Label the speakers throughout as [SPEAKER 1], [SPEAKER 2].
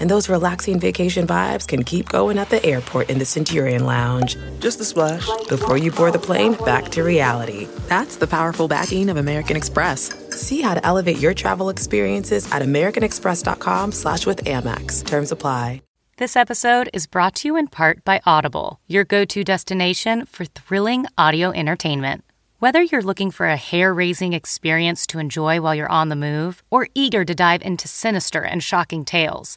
[SPEAKER 1] And those relaxing vacation vibes can keep going at the airport in the Centurion Lounge.
[SPEAKER 2] Just a splash.
[SPEAKER 1] Before you board the plane, back to reality. That's the powerful backing of American Express. See how to elevate your travel experiences at americanexpress.com slash with Amex. Terms apply.
[SPEAKER 3] This episode is brought to you in part by Audible, your go-to destination for thrilling audio entertainment. Whether you're looking for a hair-raising experience to enjoy while you're on the move or eager to dive into sinister and shocking tales,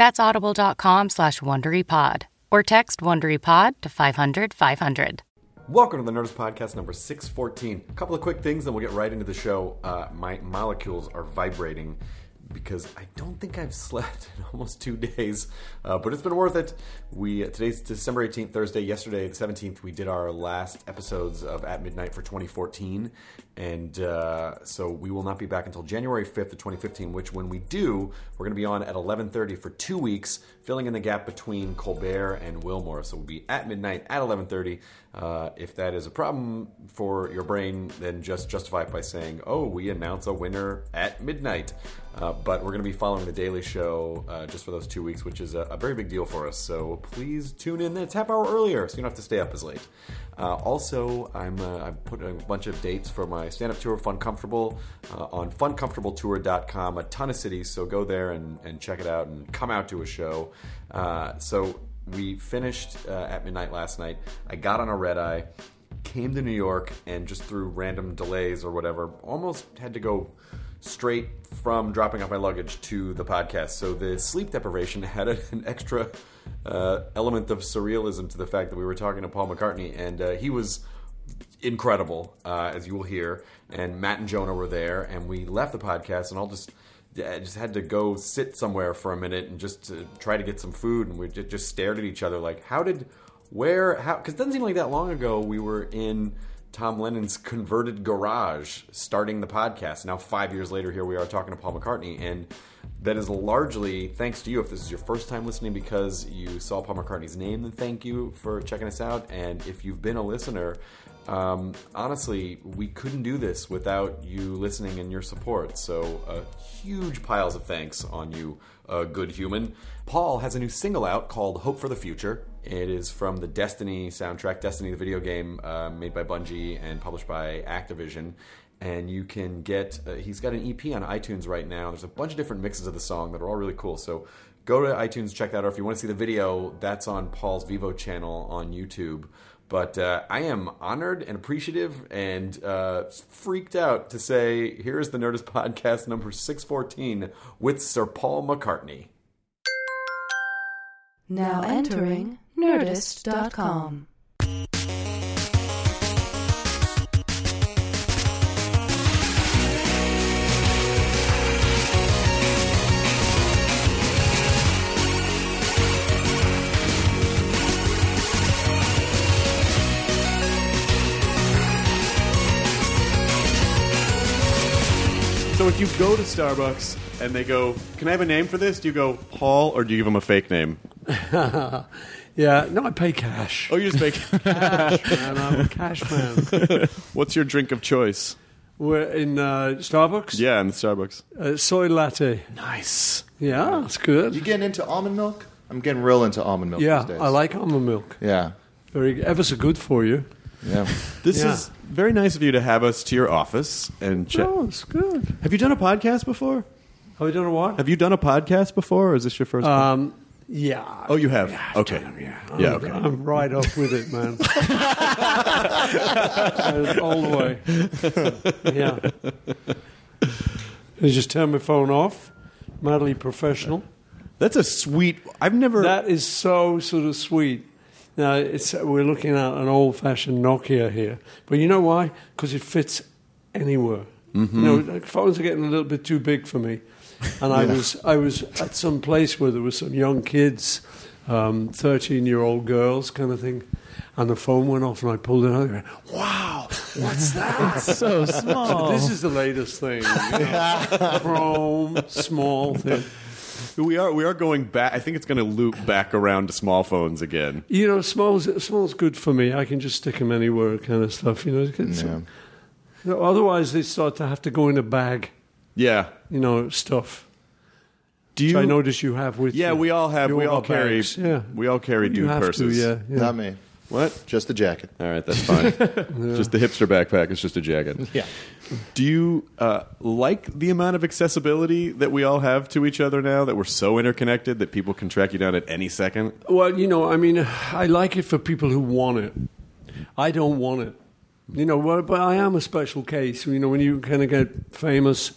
[SPEAKER 3] That's audible.com slash WonderyPod or text WonderyPod to 500 500.
[SPEAKER 4] Welcome to the Nerdist Podcast number 614. A couple of quick things, then we'll get right into the show. Uh, my molecules are vibrating because I don't think I've slept in almost two days, uh, but it's been worth it. We Today's December 18th, Thursday. Yesterday, the 17th, we did our last episodes of At Midnight for 2014, and uh, so we will not be back until January 5th of 2015, which when we do, we're going to be on at 11.30 for two weeks, filling in the gap between Colbert and Wilmore. So we'll be at midnight at 11.30. Uh, if that is a problem for your brain, then just justify it by saying, oh, we announce a winner at midnight. Uh, but we're going to be following the Daily Show uh, just for those two weeks, which is a, a, very big deal for us. So please tune in. It's half hour earlier, so you don't have to stay up as late. Uh, also, I'm uh, putting a bunch of dates for my stand-up tour, Fun Comfortable, uh, on FunComfortableTour.com. A ton of cities, so go there and, and check it out and come out to a show. Uh, so we finished at midnight last night. I got on a red eye, came to New York, and just through random delays or whatever, almost had to go straight from dropping off my luggage to the podcast. So the sleep deprivation had an extra uh, element of surrealism to the fact that we were talking to Paul McCartney, and uh, he was incredible, uh, as you will hear. And Matt and Jonah were there, and we left the podcast, and I'll just. I just had to go sit somewhere for a minute and just to try to get some food, and we just stared at each other like, "How did, where, how?" Because it doesn't seem like that long ago we were in Tom Lennon's converted garage starting the podcast. Now, five years later, here we are talking to Paul McCartney, and that is largely thanks to you. If this is your first time listening because you saw Paul McCartney's name, then thank you for checking us out. And if you've been a listener, um, honestly, we couldn't do this without you listening and your support. So, uh, huge piles of thanks on you, uh, good human. Paul has a new single out called Hope for the Future. It is from the Destiny soundtrack, Destiny, the video game uh, made by Bungie and published by Activision. And you can get, uh, he's got an EP on iTunes right now. There's a bunch of different mixes of the song that are all really cool. So go to iTunes, check that out. If you want to see the video, that's on Paul's Vevo channel on YouTube. But uh, I am honored and appreciative and uh, freaked out to say here is the Nerdist Podcast number 614 with Sir Paul McCartney.
[SPEAKER 5] Now entering Nerdist.com.
[SPEAKER 6] So if you go to Starbucks and they go, "Can I have a name for this?" Do you go Paul or do you give them a fake name?
[SPEAKER 7] yeah, no, I pay cash.
[SPEAKER 6] Oh, you just pay
[SPEAKER 7] cash, man. I'm a cash man.
[SPEAKER 6] What's your drink of choice?
[SPEAKER 7] We're in uh, Starbucks.
[SPEAKER 6] Yeah, in the Starbucks.
[SPEAKER 7] Uh, soy latte.
[SPEAKER 6] Nice.
[SPEAKER 7] Yeah, that's good.
[SPEAKER 8] You getting into almond milk? I'm getting real into almond milk.
[SPEAKER 7] Yeah,
[SPEAKER 8] these days.
[SPEAKER 7] I like almond milk.
[SPEAKER 8] Yeah,
[SPEAKER 7] very ever so good for you.
[SPEAKER 8] Yeah.
[SPEAKER 6] This
[SPEAKER 7] Yeah.
[SPEAKER 6] is very nice of you to have us to your office and check.
[SPEAKER 7] Oh, it's good.
[SPEAKER 6] Have you done a podcast before?
[SPEAKER 7] Have you done a what?
[SPEAKER 6] Have you done a podcast before, or is this your first? one?
[SPEAKER 7] Um, yeah.
[SPEAKER 6] oh, you have.
[SPEAKER 7] Yeah, I've
[SPEAKER 6] okay.
[SPEAKER 7] done 'em, yeah.
[SPEAKER 6] Yeah,
[SPEAKER 7] I'm,
[SPEAKER 6] okay.
[SPEAKER 7] I'm right up with it, man. All the way. Yeah. I just turn my phone off. Madly professional.
[SPEAKER 4] That's a sweet. I've never.
[SPEAKER 7] That is so sort of sweet. Now it's we're looking at an old-fashioned Nokia here, but you know why? Because it fits anywhere.
[SPEAKER 4] Mm-hmm.
[SPEAKER 7] You know, like, phones are getting a little bit too big for me, and I was I was at some place where there were some young kids, um, thirteen-year-old girls, kind of thing, and the phone went off, and I pulled it out. and went, Wow, what's that?
[SPEAKER 9] so small.
[SPEAKER 7] This is the latest thing. you know. Chrome, small thing.
[SPEAKER 4] we are we are going back. I think it's going to loop back around to small phones again.
[SPEAKER 7] You know, small's small's good for me. I can just stick them anywhere, kind of stuff. You know, it's-
[SPEAKER 8] Yeah.
[SPEAKER 7] you know, otherwise they start to have to go in a bag.
[SPEAKER 4] Yeah.
[SPEAKER 7] You know, stuff.
[SPEAKER 4] Do
[SPEAKER 7] Which
[SPEAKER 4] you?
[SPEAKER 7] I noticed you have with.
[SPEAKER 4] yeah,
[SPEAKER 7] you.
[SPEAKER 4] we all have.
[SPEAKER 7] You
[SPEAKER 4] we all carry.
[SPEAKER 7] bags, Yeah,
[SPEAKER 4] We all carry
[SPEAKER 7] you
[SPEAKER 4] dude
[SPEAKER 7] have
[SPEAKER 4] purses.
[SPEAKER 7] to. Yeah, yeah.
[SPEAKER 8] Not me.
[SPEAKER 4] What?
[SPEAKER 8] Just the jacket.
[SPEAKER 4] All right, that's fine. Just the hipster backpack. It's just a jacket.
[SPEAKER 8] Yeah.
[SPEAKER 4] Do you uh, like the amount of accessibility that we all have to each other now? That we're so interconnected that people can track you down at any second.
[SPEAKER 7] Well, you know, I mean, I like it for people who want it. I don't want it. You know, but I am a special case. You know, when you kind of get famous,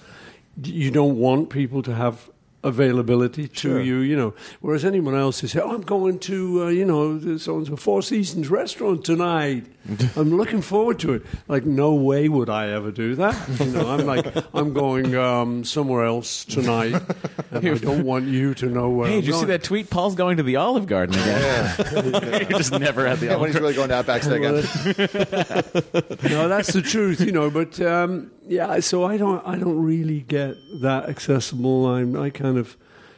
[SPEAKER 7] you don't want people to have availability to
[SPEAKER 4] Sure.
[SPEAKER 7] you. You know, whereas anyone else they say, "Oh, I'm going to, uh, you know, so and so Four Seasons restaurant tonight. I'm looking forward to it." Like, no way would I ever do that. You know, I'm like, I'm going um, somewhere else tonight, and I don't want you to know where.
[SPEAKER 9] Hey,
[SPEAKER 7] I'm
[SPEAKER 9] did you see that tweet? Paul's going to the Olive Garden again. You're just never at the
[SPEAKER 8] Yeah, when he's really going to Outback Steak.
[SPEAKER 7] no, that's the truth, you know. But um, yeah, so I don't, I don't really get that accessible. I'm, I kind of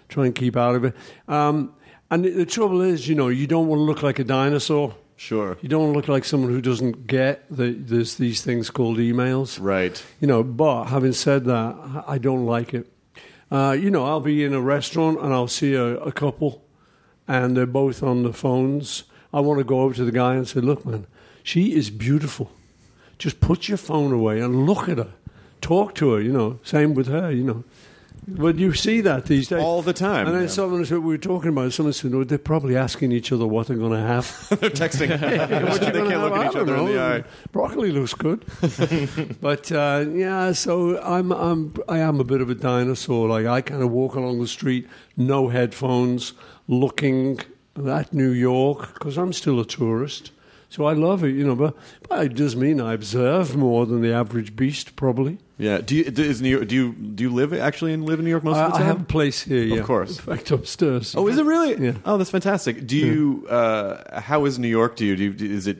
[SPEAKER 7] try and keep out of it. Um, and the, the trouble is, you know, you don't want to look like a dinosaur.
[SPEAKER 4] Sure.
[SPEAKER 7] You don't want to look like someone who doesn't get that there's these things called emails.
[SPEAKER 4] Right.
[SPEAKER 7] You know, but having said that, I- don't like it. Uh, you know, I'll be in a restaurant and I'll see a, a couple and they're both on the phones. I want to go over to the guy and say, look, man, she is beautiful. Just put your phone away and look at her. Talk to her, you know. Same with her, you know. But you see that these days.
[SPEAKER 4] All the time.
[SPEAKER 7] And then
[SPEAKER 4] Yeah.
[SPEAKER 7] someone said, we were talking about it, someone said, no, they're probably asking each other what they're going to have.
[SPEAKER 4] They're texting.
[SPEAKER 7] What
[SPEAKER 4] they can't look at each other in the eye.
[SPEAKER 7] Broccoli looks good, but uh, yeah. So I'm I'm I am a bit of a dinosaur. Like I kind of walk along the street, no headphones, looking at New York because I'm still a tourist. So I love it, you know. But, but it does mean I observe more than the average beast, probably.
[SPEAKER 4] Yeah. Do you do, is New York, do you do you live actually in live in New York most
[SPEAKER 7] I,
[SPEAKER 4] of the time?
[SPEAKER 7] I have a place here, yeah.
[SPEAKER 4] Of course.
[SPEAKER 7] In fact, upstairs.
[SPEAKER 4] Oh, is it really?
[SPEAKER 7] Yeah.
[SPEAKER 4] Oh, that's fantastic. Do you? Uh, how is New York to you? Do you? Is it?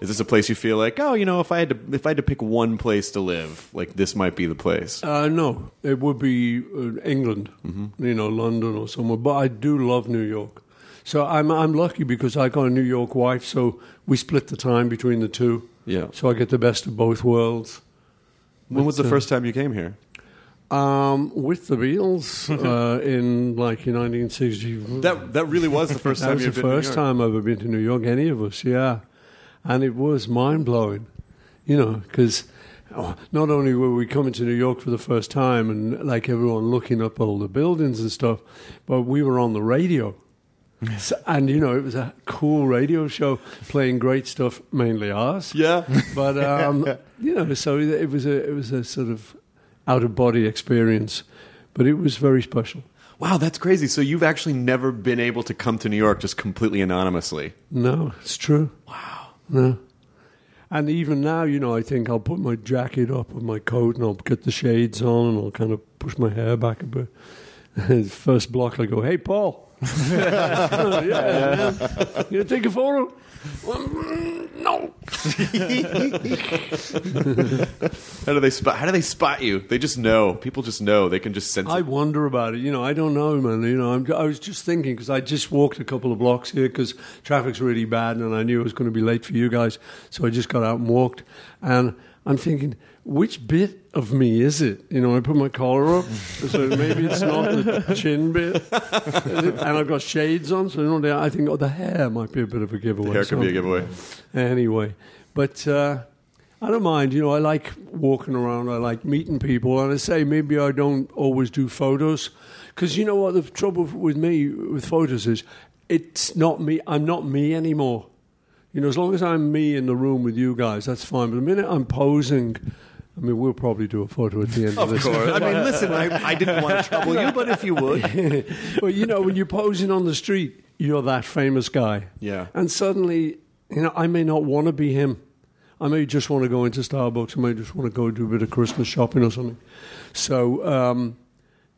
[SPEAKER 4] Is this a place you feel like? Oh, you know, if I had to, if I had to pick one place to live, like this might be the place.
[SPEAKER 7] Uh, no, it would be uh, England,
[SPEAKER 4] Mm-hmm.
[SPEAKER 7] you know, London or somewhere. But I do love New York. So I'm I'm lucky because I got a New York wife, so we split the time between the two.
[SPEAKER 4] Yeah.
[SPEAKER 7] So I get the best of both worlds.
[SPEAKER 4] When was the
[SPEAKER 7] uh,
[SPEAKER 4] first time you came here?
[SPEAKER 7] Um, with the Beatles uh, in like in 1960.
[SPEAKER 4] That that really was the first time.
[SPEAKER 7] that was
[SPEAKER 4] you've
[SPEAKER 7] the
[SPEAKER 4] been
[SPEAKER 7] first time I've ever been to New York. Any of us, yeah, and it was mind blowing. You know, because not only were we coming to New York for the first time and like everyone looking up all the buildings and stuff, but we were on the radio. So, and you know, it was a cool radio show playing great stuff, mainly ours.
[SPEAKER 4] Yeah.
[SPEAKER 7] But um, you know, so it was a it was a sort of out of body experience, but it was very special.
[SPEAKER 4] Wow, that's crazy. So you've actually never been able to come to New York just completely anonymously.
[SPEAKER 7] No, it's true. Wow. No. And even now, you know, I think I'll put my jacket up and my coat and I'll get the shades on and I'll kind of push my hair back a bit. First block, I go, hey, Paul. yeah, man. You take a photo? Well, mm, no.
[SPEAKER 4] How do they spot? How do they spot you? They just know. People just know. They can just sense
[SPEAKER 7] I
[SPEAKER 4] it.
[SPEAKER 7] wonder about it. You know, I don't know, man. You know, I'm, I was just thinking because I just walked a couple of blocks here because traffic's really bad, and I knew it was going to be late for you guys, so I just got out and walked. And I'm thinking, which bit of me is it? You know, I put my collar up, so maybe it's not the chin bit, and I've got shades on, so you know, I think oh, the hair might be a bit of a giveaway.
[SPEAKER 4] Hair could be a giveaway.
[SPEAKER 7] anyway. But uh, I don't mind. You know, I like walking around. I like meeting people. And I say maybe I don't always do photos because you know what the trouble with me with photos is it's not me. I'm not me anymore. You know, as long as I'm me in the room with you guys, that's fine. But the minute I'm posing I mean, we'll probably do a photo at the end of,
[SPEAKER 4] Of
[SPEAKER 7] this.
[SPEAKER 4] course. I mean, listen, I, I didn't want to trouble you, but if you would.
[SPEAKER 7] well, you know, when you're posing on the street, you're that famous guy.
[SPEAKER 4] Yeah.
[SPEAKER 7] And suddenly, you know, I may not want to be him. I may just want to go into Starbucks. I may just want to go do a bit of Christmas shopping or something. So, um,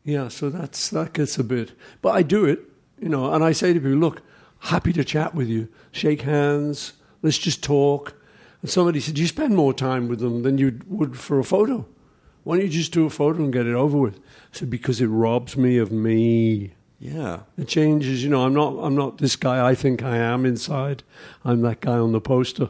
[SPEAKER 7] yeah, so that's that gets a bit. But I do it, you know, and I say to people, look, happy to chat with you, shake hands, let's just talk. And somebody said, you spend more time with them than you would for a photo. Why don't you just do a photo and get it over with? I said, because it robs me of me.
[SPEAKER 4] Yeah.
[SPEAKER 7] It changes, you know. I'm not. I'm not this guy. I think I am inside. I'm that guy on the poster.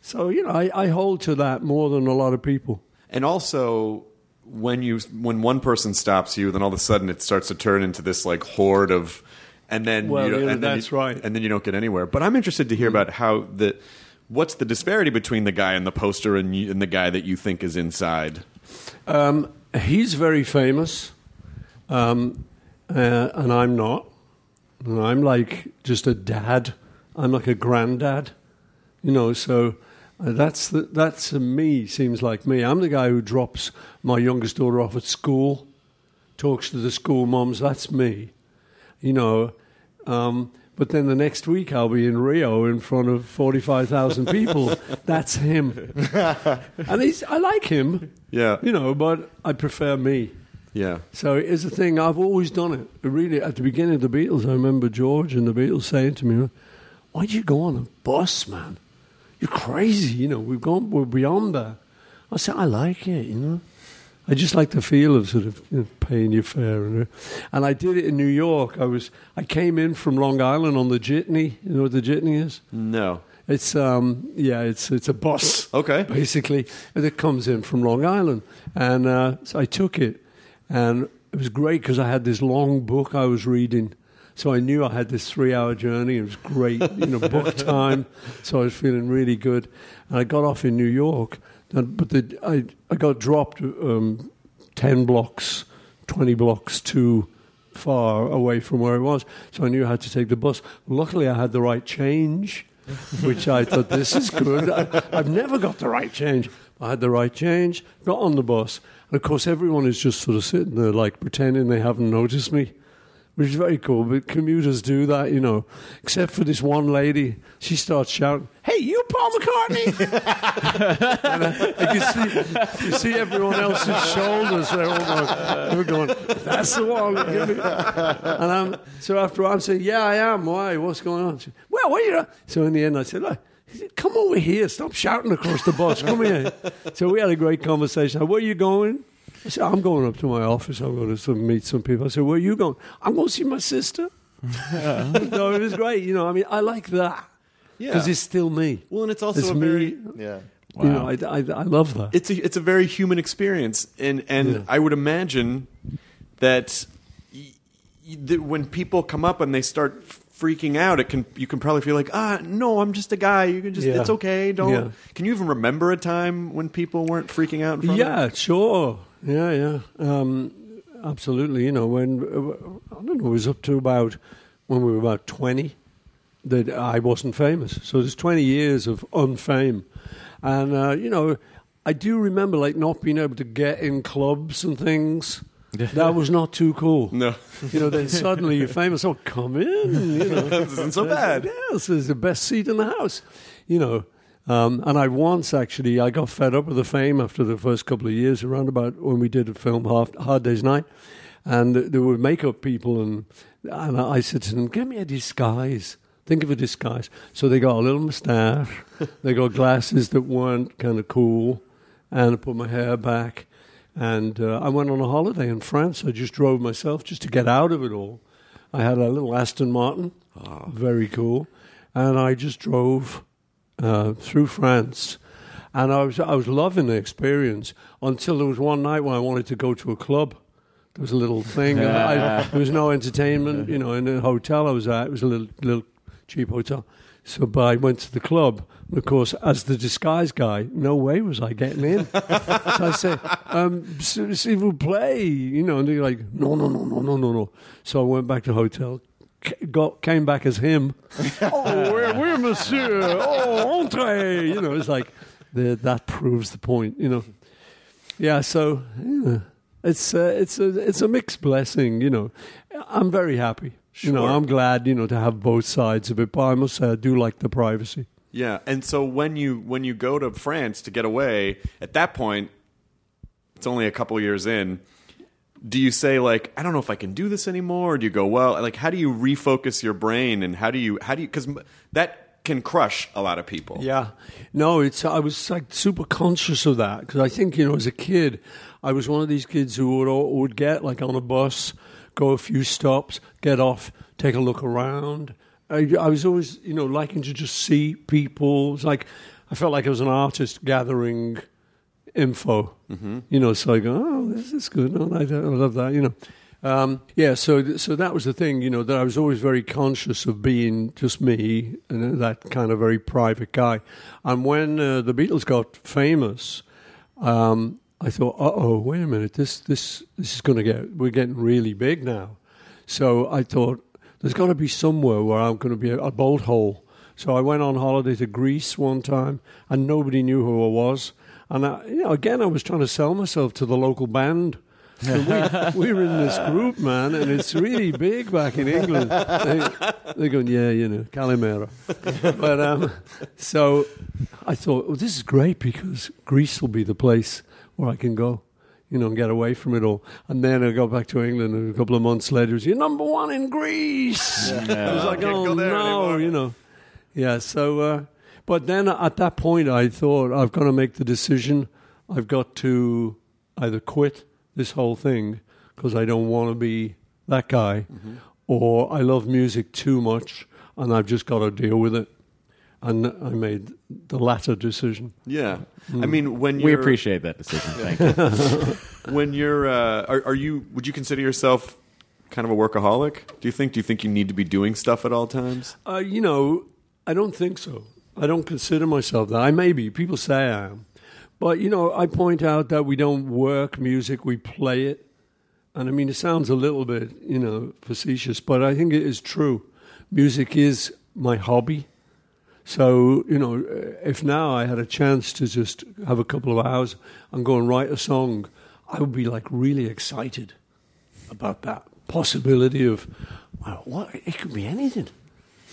[SPEAKER 7] So you know, I, I hold to that more than a lot of people.
[SPEAKER 4] And also, when you when one person stops you, then all of a sudden it starts to turn into this like horde of, and then
[SPEAKER 7] Well,
[SPEAKER 4] you don't-
[SPEAKER 7] yeah,
[SPEAKER 4] and then
[SPEAKER 7] that's
[SPEAKER 4] you-
[SPEAKER 7] right.
[SPEAKER 4] and then you don't get anywhere. But I'm interested to hear mm-hmm. about how the what's the disparity between the guy in the poster and, you, and the guy that you think is inside.
[SPEAKER 7] Um, he's very famous, um, uh, and I'm not. I'm like just a dad. I'm like a granddad, you know. So uh, that's the, that's me. Seems like me. I'm the guy who drops my youngest daughter off at school, talks to the school moms. That's me, you know. Um, but then the next week I'll be in Rio in front of forty-five thousand people. that's him, and he's, I like him.
[SPEAKER 4] Yeah.
[SPEAKER 7] You know, but I prefer me.
[SPEAKER 4] Yeah.
[SPEAKER 7] So it's a thing. I've always done it. Really, at the beginning of the Beatles, I remember George and the Beatles saying to me, "Why'd you go on a bus, man? You're crazy. You know, we've gone. We're beyond that." I said, "I like it. You know, I just like the feel of sort of you know, paying your fare." And, and I did it in New York. I was. I came in from Long Island on the Jitney. You know what the Jitney is?
[SPEAKER 4] No.
[SPEAKER 7] It's um yeah, it's it's a bus.
[SPEAKER 4] Okay.
[SPEAKER 7] Basically, and it comes in from Long Island, and uh, so I took it, and it was great because I had this long book I was reading, so I knew I had this three-hour journey. It was great, you know, book time. So I was feeling really good, and I got off in New York, but the, I I got dropped um, ten blocks, twenty blocks too far away from where I was, so I knew I had to take the bus. Luckily, I had the right change which I thought this is good. I, I've never got the right change. I had the right change, got on the bus, and of course everyone is just sort of sitting there like pretending they haven't noticed me, which is very cool. But commuters do that, you know. Except for this one lady, she starts shouting, "Hey, you Paul McCartney!" and uh, I can see, you see everyone else's shoulders. They're all going, they're going "That's the one." Give me. And I'm, so after I'm saying, "Yeah, I am. Why? What's going on?" She, well, what are you? So in the end, I said, Look, "Come over here. Stop shouting across the bus. Come here." So we had a great conversation. Where are you going? I said, "I'm going up to my office. I'm going to some, meet some people." I said, "Where are you going?" "I'm going to see my sister." no, it was great. You know, I mean, I like that
[SPEAKER 4] Yeah.
[SPEAKER 7] because it's still me.
[SPEAKER 4] Well, and it's also
[SPEAKER 7] It's
[SPEAKER 4] a
[SPEAKER 7] me.
[SPEAKER 4] very
[SPEAKER 8] Yeah.
[SPEAKER 7] You know, I, I, I love that.
[SPEAKER 4] it's a it's a very human experience, and and
[SPEAKER 7] Yeah.
[SPEAKER 4] I would imagine that, y- y- that when people come up and they start freaking out, it can you can probably feel like ah no, I'm just a guy. You can just
[SPEAKER 7] Yeah.
[SPEAKER 4] it's okay. Don't.
[SPEAKER 7] Yeah.
[SPEAKER 4] Can you even remember a time when people weren't freaking out? In front of
[SPEAKER 7] Yeah, sure. Yeah, yeah. Um, absolutely. You know, when uh, I don't know, it was up to about when we were about twenty that I wasn't famous. So there's twenty years of unfame, and uh, you know, I do remember like not being able to get in clubs and things. that was not too cool.
[SPEAKER 4] No.
[SPEAKER 7] You know, then suddenly you're famous. Oh, come in. You know,
[SPEAKER 4] This isn't so bad.
[SPEAKER 7] Yes, it's the best seat in the house. You know, um, and I once actually I got fed up with the fame after the first couple of years, around about when we did a film Hard, Hard Day's Night, and there were makeup people, and and I said to them, "Give me a disguise." Think of a disguise. So they got a little moustache, they got glasses that weren't kind of cool, and I put my hair back. And uh, I went on a holiday in France. I just drove myself just to get out of it all. I had a little Aston Martin, very cool, and I just drove uh, through France. And I was I was loving the experience until there was one night when I wanted to go to a club. There was a little thing. and I, there was no entertainment, you know, in the hotel I was at. It was a little little cheap hotel. So, but I went to the club. And of course, as the disguise guy, no way was I getting in. so I said, um, "S- s'il vous plaît, you know, and they're like, no, no, no, no, no, no, no. So I went back to the hotel, got, came back as him. oh, we're monsieur. Oh, entrez. You know, it's like, the, that proves the point, you know. yeah, so yeah, it's uh, it's a it's a mixed blessing. You know, I'm very happy. You know, I'm glad you know to have both sides of it. But I must say, I do like the privacy.
[SPEAKER 4] Yeah, and so when you when you go to France to get away, at that point, it's only a couple years in. Do you say like, I don't know if I can do this anymore? Or do you go, well, like, how do you refocus your brain and how do you how do you because that can crush a lot of people.
[SPEAKER 7] Yeah, no, it's I was like super conscious of that because I think you know as a kid, I was one of these kids who would would get like on a bus, go a few stops, get off, take a look around. I, I was always you know liking to just see people. It's like I felt like I was an artist gathering info. Mm-hmm. You know, so I go, oh, this is good. Oh, I, I love that. You know. Um, yeah, so so that was the thing, you know, that I was always very conscious of being just me and that kind of very private guy. And when uh, the Beatles got famous, um, I thought, uh oh, wait a minute, this this this is going to get we're getting really big now. So I thought there's got to be somewhere where I'm going to be a, a bolt hole. So I went on holiday to Greece one time, and nobody knew who I was. And I, you know, again, I was trying to sell myself to the local band. So we, we were in this group, man, and it's really big back in England. They, they're going, yeah, you know, Calimera. But um, so I thought, well, this is great because Greece will be the place where I can go, you know, and get away from it all. And then I go back to England, and a couple of months later, it was, you're number one in Greece. I was like,
[SPEAKER 4] Can't
[SPEAKER 7] oh, no,
[SPEAKER 4] anymore.
[SPEAKER 7] you know. Yeah, so, uh, but then at that point, I thought, I've got to make the decision. I've got to either quit this whole thing because I don't want to be that guy,
[SPEAKER 4] Mm-hmm.
[SPEAKER 7] or I love music too much and I've just got to deal with it. And I made the latter decision.
[SPEAKER 4] Yeah, I mean, when
[SPEAKER 9] We
[SPEAKER 4] you're,
[SPEAKER 9] appreciate that decision. Thank you.
[SPEAKER 4] when you're uh, are, are you would you consider yourself kind of a workaholic? Do you think do you think you need to be doing stuff at all times?
[SPEAKER 7] Uh, you know, I don't think so. I don't consider myself that. I may be. People say I am. But, you know, I point out that we don't work music, we play it. And I mean, it sounds a little bit, you know, facetious, but I think it is true. Music is my hobby. So, you know, eh, if now I had a chance to just have a couple of hours and go and write a song, I would be like really excited about that possibility of, well, what? It could be anything.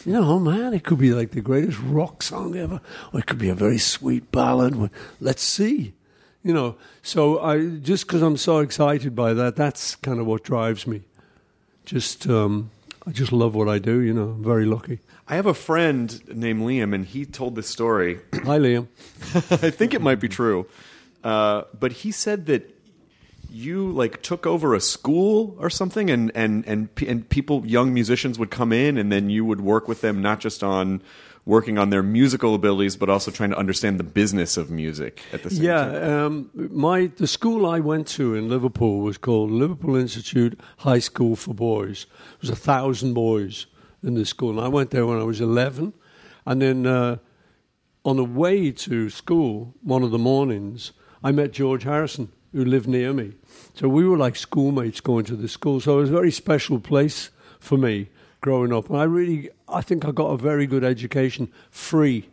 [SPEAKER 7] You know, man, it could be like the greatest rock song ever, or it could be a very sweet ballad. Let's see. You know, so I just because I'm so excited by that, that's kind of what drives me. Just, um, I just love what I do. You know, I'm very lucky.
[SPEAKER 4] I have a friend named Liam, and he told this story.
[SPEAKER 7] Hi, Liam.
[SPEAKER 4] I think it might be true, uh, but he said that you like took over a school or something, and and and and people, young musicians, would come in, and then you would work with them not just on working on their musical abilities, but also trying to understand the business of music at the same time.
[SPEAKER 7] Yeah, um, my the school I went to in Liverpool was called Liverpool Institute High School for Boys. It was a thousand boys in this school, and I went there when I was eleven, and then uh, on the way to school, one of the mornings, I met George Harrison, who lived near me. So we were like schoolmates going to the school. So it was a very special place for me growing up. And I really, I think I got a very good education free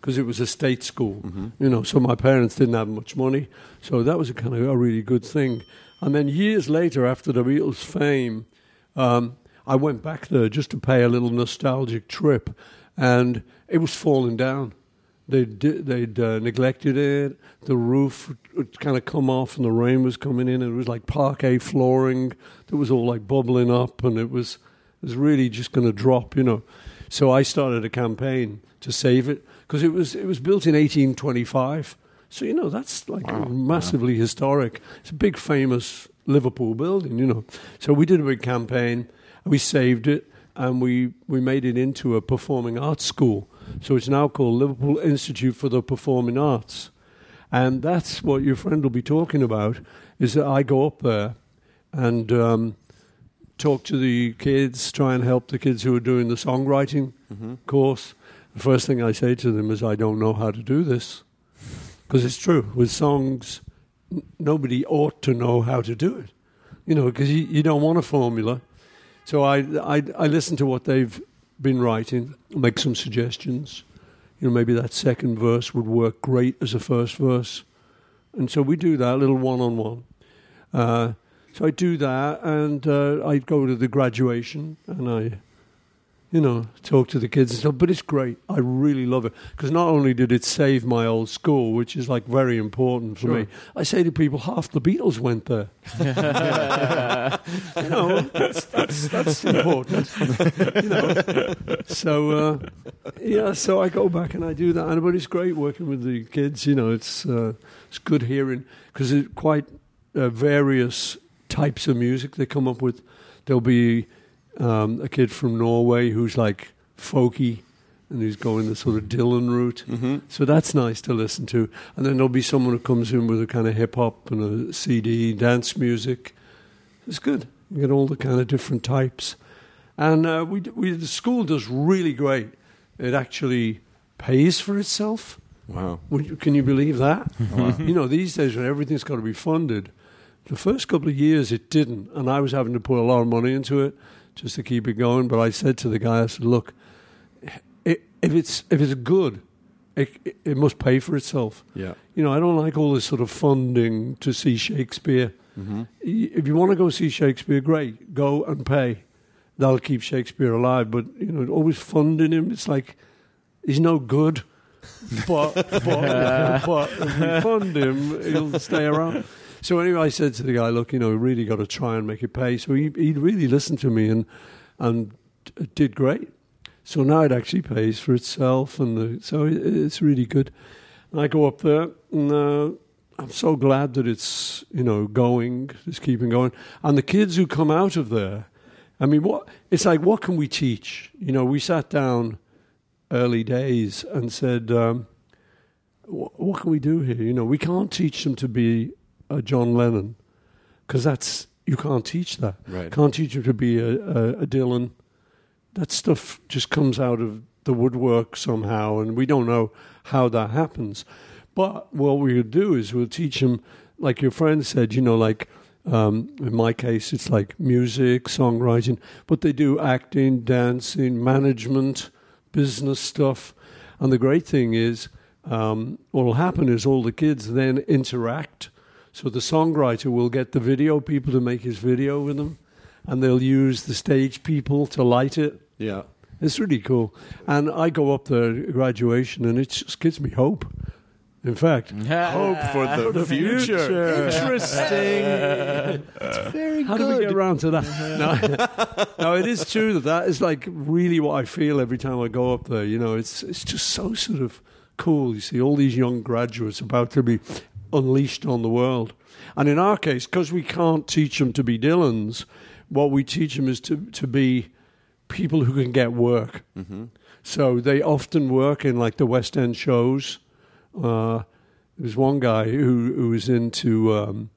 [SPEAKER 7] because it was a state school, you know. So my parents didn't have much money, so that was a kind of a really good thing. And then years later, after the Beatles' fame, um, I went back there just to pay a little nostalgic trip, and it was falling down. They'd they'd uh, neglected it. The roof would, kind of come off, and the rain was coming in. And it was like parquet flooring that was all like bubbling up, and it was it was really just going to drop, you know. So I started a campaign to save it because it was it was built in 1825. So you know that's like massively historic. It's a big famous Liverpool building, you know. So we did a big campaign. We saved it and we we made it into a performing arts school. So it's now called Liverpool Institute for the Performing Arts. And that's what your friend will be talking about. Is that I go up there and um, talk to the kids, try and help the kids who are doing the songwriting course. The first thing I say to them is, I don't know how to do this. Because it's true. With songs, n- nobody ought to know how to do it. You know, because you, you don't want a formula. So I, I, I listen to what they've been writing, make some suggestions. You know, maybe that second verse would work great as a first verse. and so we do that little one on one. So I do that, and uh, I go to the graduation, and I, you know, talk to the kids and stuff. But it's great. I really love it because not only did it save my old school, which is like very important for me. I say to people, half the Beatles went there. you know, that's that's, that's important. you know, so uh, yeah, so I go back and I do that, and but it's great working with the kids. You know, it's uh, it's good hearing because it's quite uh, various types of music they come up with. There'll be um, a kid from Norway who's like folky and who's going the sort of Dylan route. Mm-hmm. So that's nice to listen to. And then there'll be someone who comes in with a kind of hip hop and a CD, dance music. It's good. You get all the kind of different types. And uh, we, we, the school does really great. It actually pays for itself.
[SPEAKER 4] Wow.
[SPEAKER 7] Can you believe that? Wow. you know, these days when everything's got to be funded, the first couple of years it didn't, and I was having to put a lot of money into it just to keep it going. But I said to the guy, I said, "Look, if it's if it's good, it, it must pay for itself.
[SPEAKER 4] Yeah,
[SPEAKER 7] you know, I don't like all this sort of funding to see Shakespeare. Mm-hmm. If you want to go see Shakespeare, great, go and pay. That'll keep Shakespeare alive. But you know, always funding him, it's like he's no good. but but, but if we fund him, he'll stay around. So anyway, I said to the guy, "Look, you know, really got to try and make it pay." So he he really listened to me and and did great. So now it actually pays for itself, and the, so it, it's really good. And I go up there, and uh, I'm so glad that it's you know going, it's keeping going. And the kids who come out of there, I mean, what it's like, what can we teach? You know, we sat down early days and said, um, what can we do here? You know, we can't teach them to be a John Lennon because that's you can't teach that.
[SPEAKER 4] Right.
[SPEAKER 7] Can't teach you to be a, a, a Dylan. That stuff just comes out of the woodwork somehow, and we don't know how that happens. But what we would do is we'll teach them, like your friend said, you know, like um, in my case, it's like music, songwriting, but they do acting, dancing, management, business stuff. And the great thing is, um, what will happen is all the kids then interact so the songwriter will get the video people to make his video with them, and they'll use the stage people to light it.
[SPEAKER 4] Yeah.
[SPEAKER 7] It's really cool. And I go up there at graduation, and it just gives me hope. In fact,
[SPEAKER 4] hope for the,
[SPEAKER 7] the
[SPEAKER 4] future.
[SPEAKER 7] future.
[SPEAKER 4] Interesting.
[SPEAKER 7] It's very How good. How do we get around to that? no, no, it is true that that is like really what I feel every time I go up there. You know, it's it's just so sort of cool. You see all these young graduates about to be unleashed on the world. And in our case, because we can't teach them to be Dylans, what we teach them is to, to be people who can get work. Mm-hmm. So they often work in like the West End shows. Uh, there's one guy who, who was into um,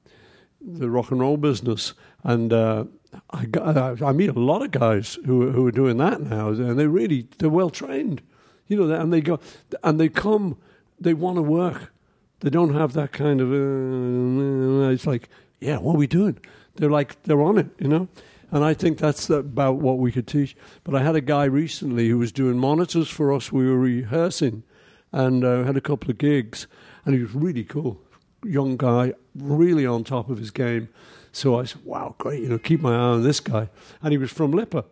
[SPEAKER 7] the rock and roll business, and uh, I, I, meet a lot of guys who who are doing that now, and they're really they're well trained, you know, and they go and they come, they want to work, they don't have that kind of. Uh, it's like, yeah, what are we doing? They're like they're on it, you know. And I think that's about what we could teach. But I had a guy recently who was doing monitors for us. We were rehearsing, and uh, had a couple of gigs, and he was really cool, young guy, really on top of his game. So I said, "Wow, great! You know, keep my eye on this guy." And he was from LIPA.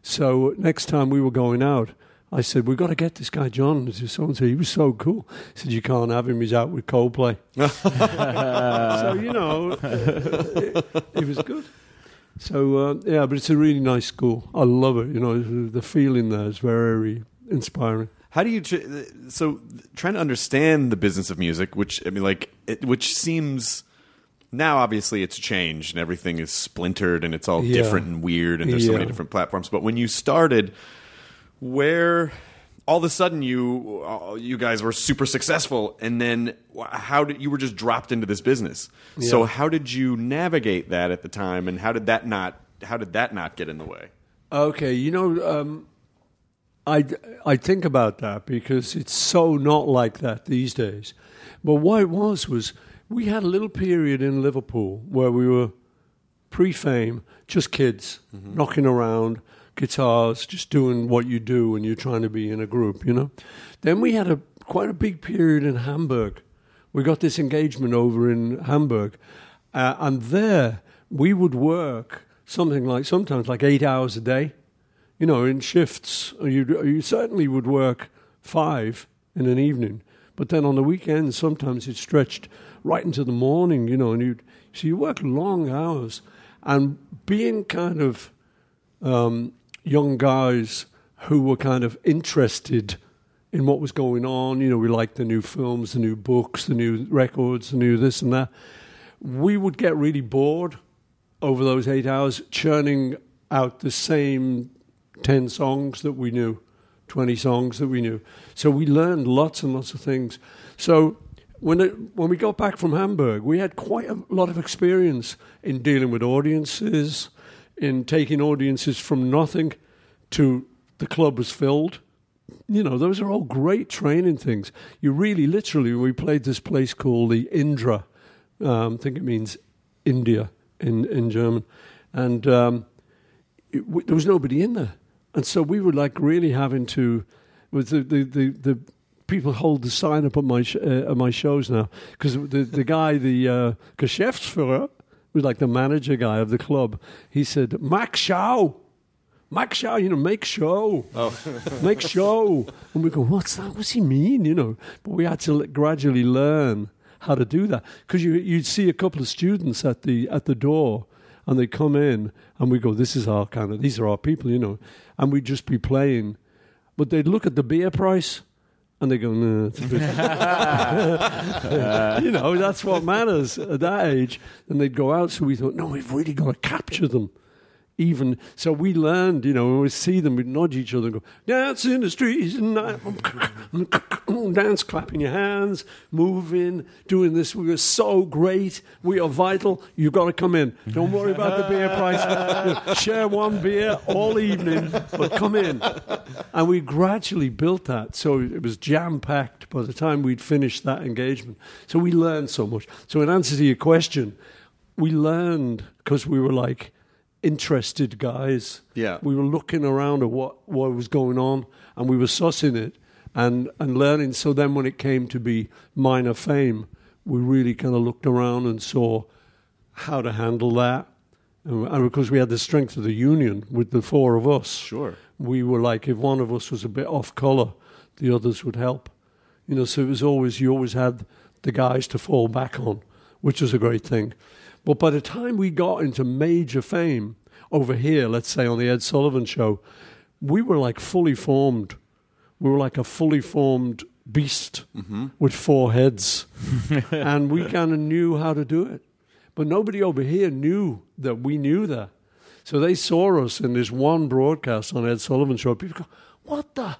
[SPEAKER 7] So next time we were going out, I said, we've got to get this guy John to so and so. He was so cool. He said, you can't have him. He's out with Coldplay. so, you know, it, it, was good. So, uh, yeah, but it's a really nice school. I love it. You know, the feeling there is very inspiring.
[SPEAKER 4] How do you tr- so trying to understand the business of music, which I mean, like, it, which seems now obviously it's changed and everything is splintered and it's all yeah. different and weird and there's yeah. so many different platforms. But when you started, where all of a sudden you uh, you guys were super successful and then how did you were just dropped into this business yeah. so how did you navigate that at the time and how did that not how did that not get in the way
[SPEAKER 7] okay you know um, I, I think about that because it's so not like that these days but what it was was we had a little period in liverpool where we were pre-fame just kids mm-hmm. knocking around guitars, just doing what you do when you're trying to be in a group, you know. Then we had a quite a big period in Hamburg we got this engagement over in Hamburg, uh, and there we would work something like sometimes like eight hours a day, you know, in shifts. You you certainly would work five in an evening, but then on the weekends sometimes it stretched right into the morning, you know, and you so you work long hours, and being kind of um, young guys who were kind of interested in what was going on. You know, we liked the new films, the new books, the new records, the new this and that. We would get really bored over those eight hours, churning out the same 10 songs that we knew, 20 songs that we knew. So we learned lots and lots of things. So when, it, when we got back from Hamburg, we had quite a lot of experience in dealing with audiences, in taking audiences from nothing to the club was filled. You know, those are all great training things. You really, literally, we played this place called the Indra. Um, I think it means India in, in German. And um, it, w- there was nobody in there. And so we were like really having to, with the, the, the, the people hold the sign up at my, sh- uh, at my shows now. Because the, the guy, the uh, Geschäftsführer, was like the manager guy of the club, he said, Mach Schau. Mach Schau, you know, make show. Oh. make show. And we go, what's that? What's he mean? You know, but we had to gradually learn how to do that because you, you'd see a couple of students at the, at the door and they come in and we go, this is our kind of, these are our people, you know, and we'd just be playing. But they'd look at the beer price and they go, no, it's a bit. you know, that's what matters at that age. And they'd go out. So we thought, no, we've really got to capture them even so we learned, you know, we see them, we nudge each other and go, dance in the streets, and dance, clapping your hands, moving, doing this. We are so great. We are vital. You've got to come in. Don't worry about the beer price. Share one beer all evening, but come in. And we gradually built that. So it was jam packed by the time we'd finished that engagement. So we learned so much. So, in answer to your question, we learned because we were like, interested guys.
[SPEAKER 4] Yeah.
[SPEAKER 7] We were looking around at what, what was going on and we were sussing it and, and learning. So then when it came to be minor fame, we really kind of looked around and saw how to handle that. And, and because we had the strength of the union with the four of us,
[SPEAKER 4] Sure.
[SPEAKER 7] we were like, if one of us was a bit off colour, the others would help. You know, so it was always, you always had the guys to fall back on, which was a great thing. But by the time we got into major fame over here, let's say on the Ed Sullivan show, we were like fully formed. We were like a fully formed beast mm-hmm. with four heads. and we kind of knew how to do it. But nobody over here knew that we knew that. So they saw us in this one broadcast on Ed Sullivan show. People go, What the?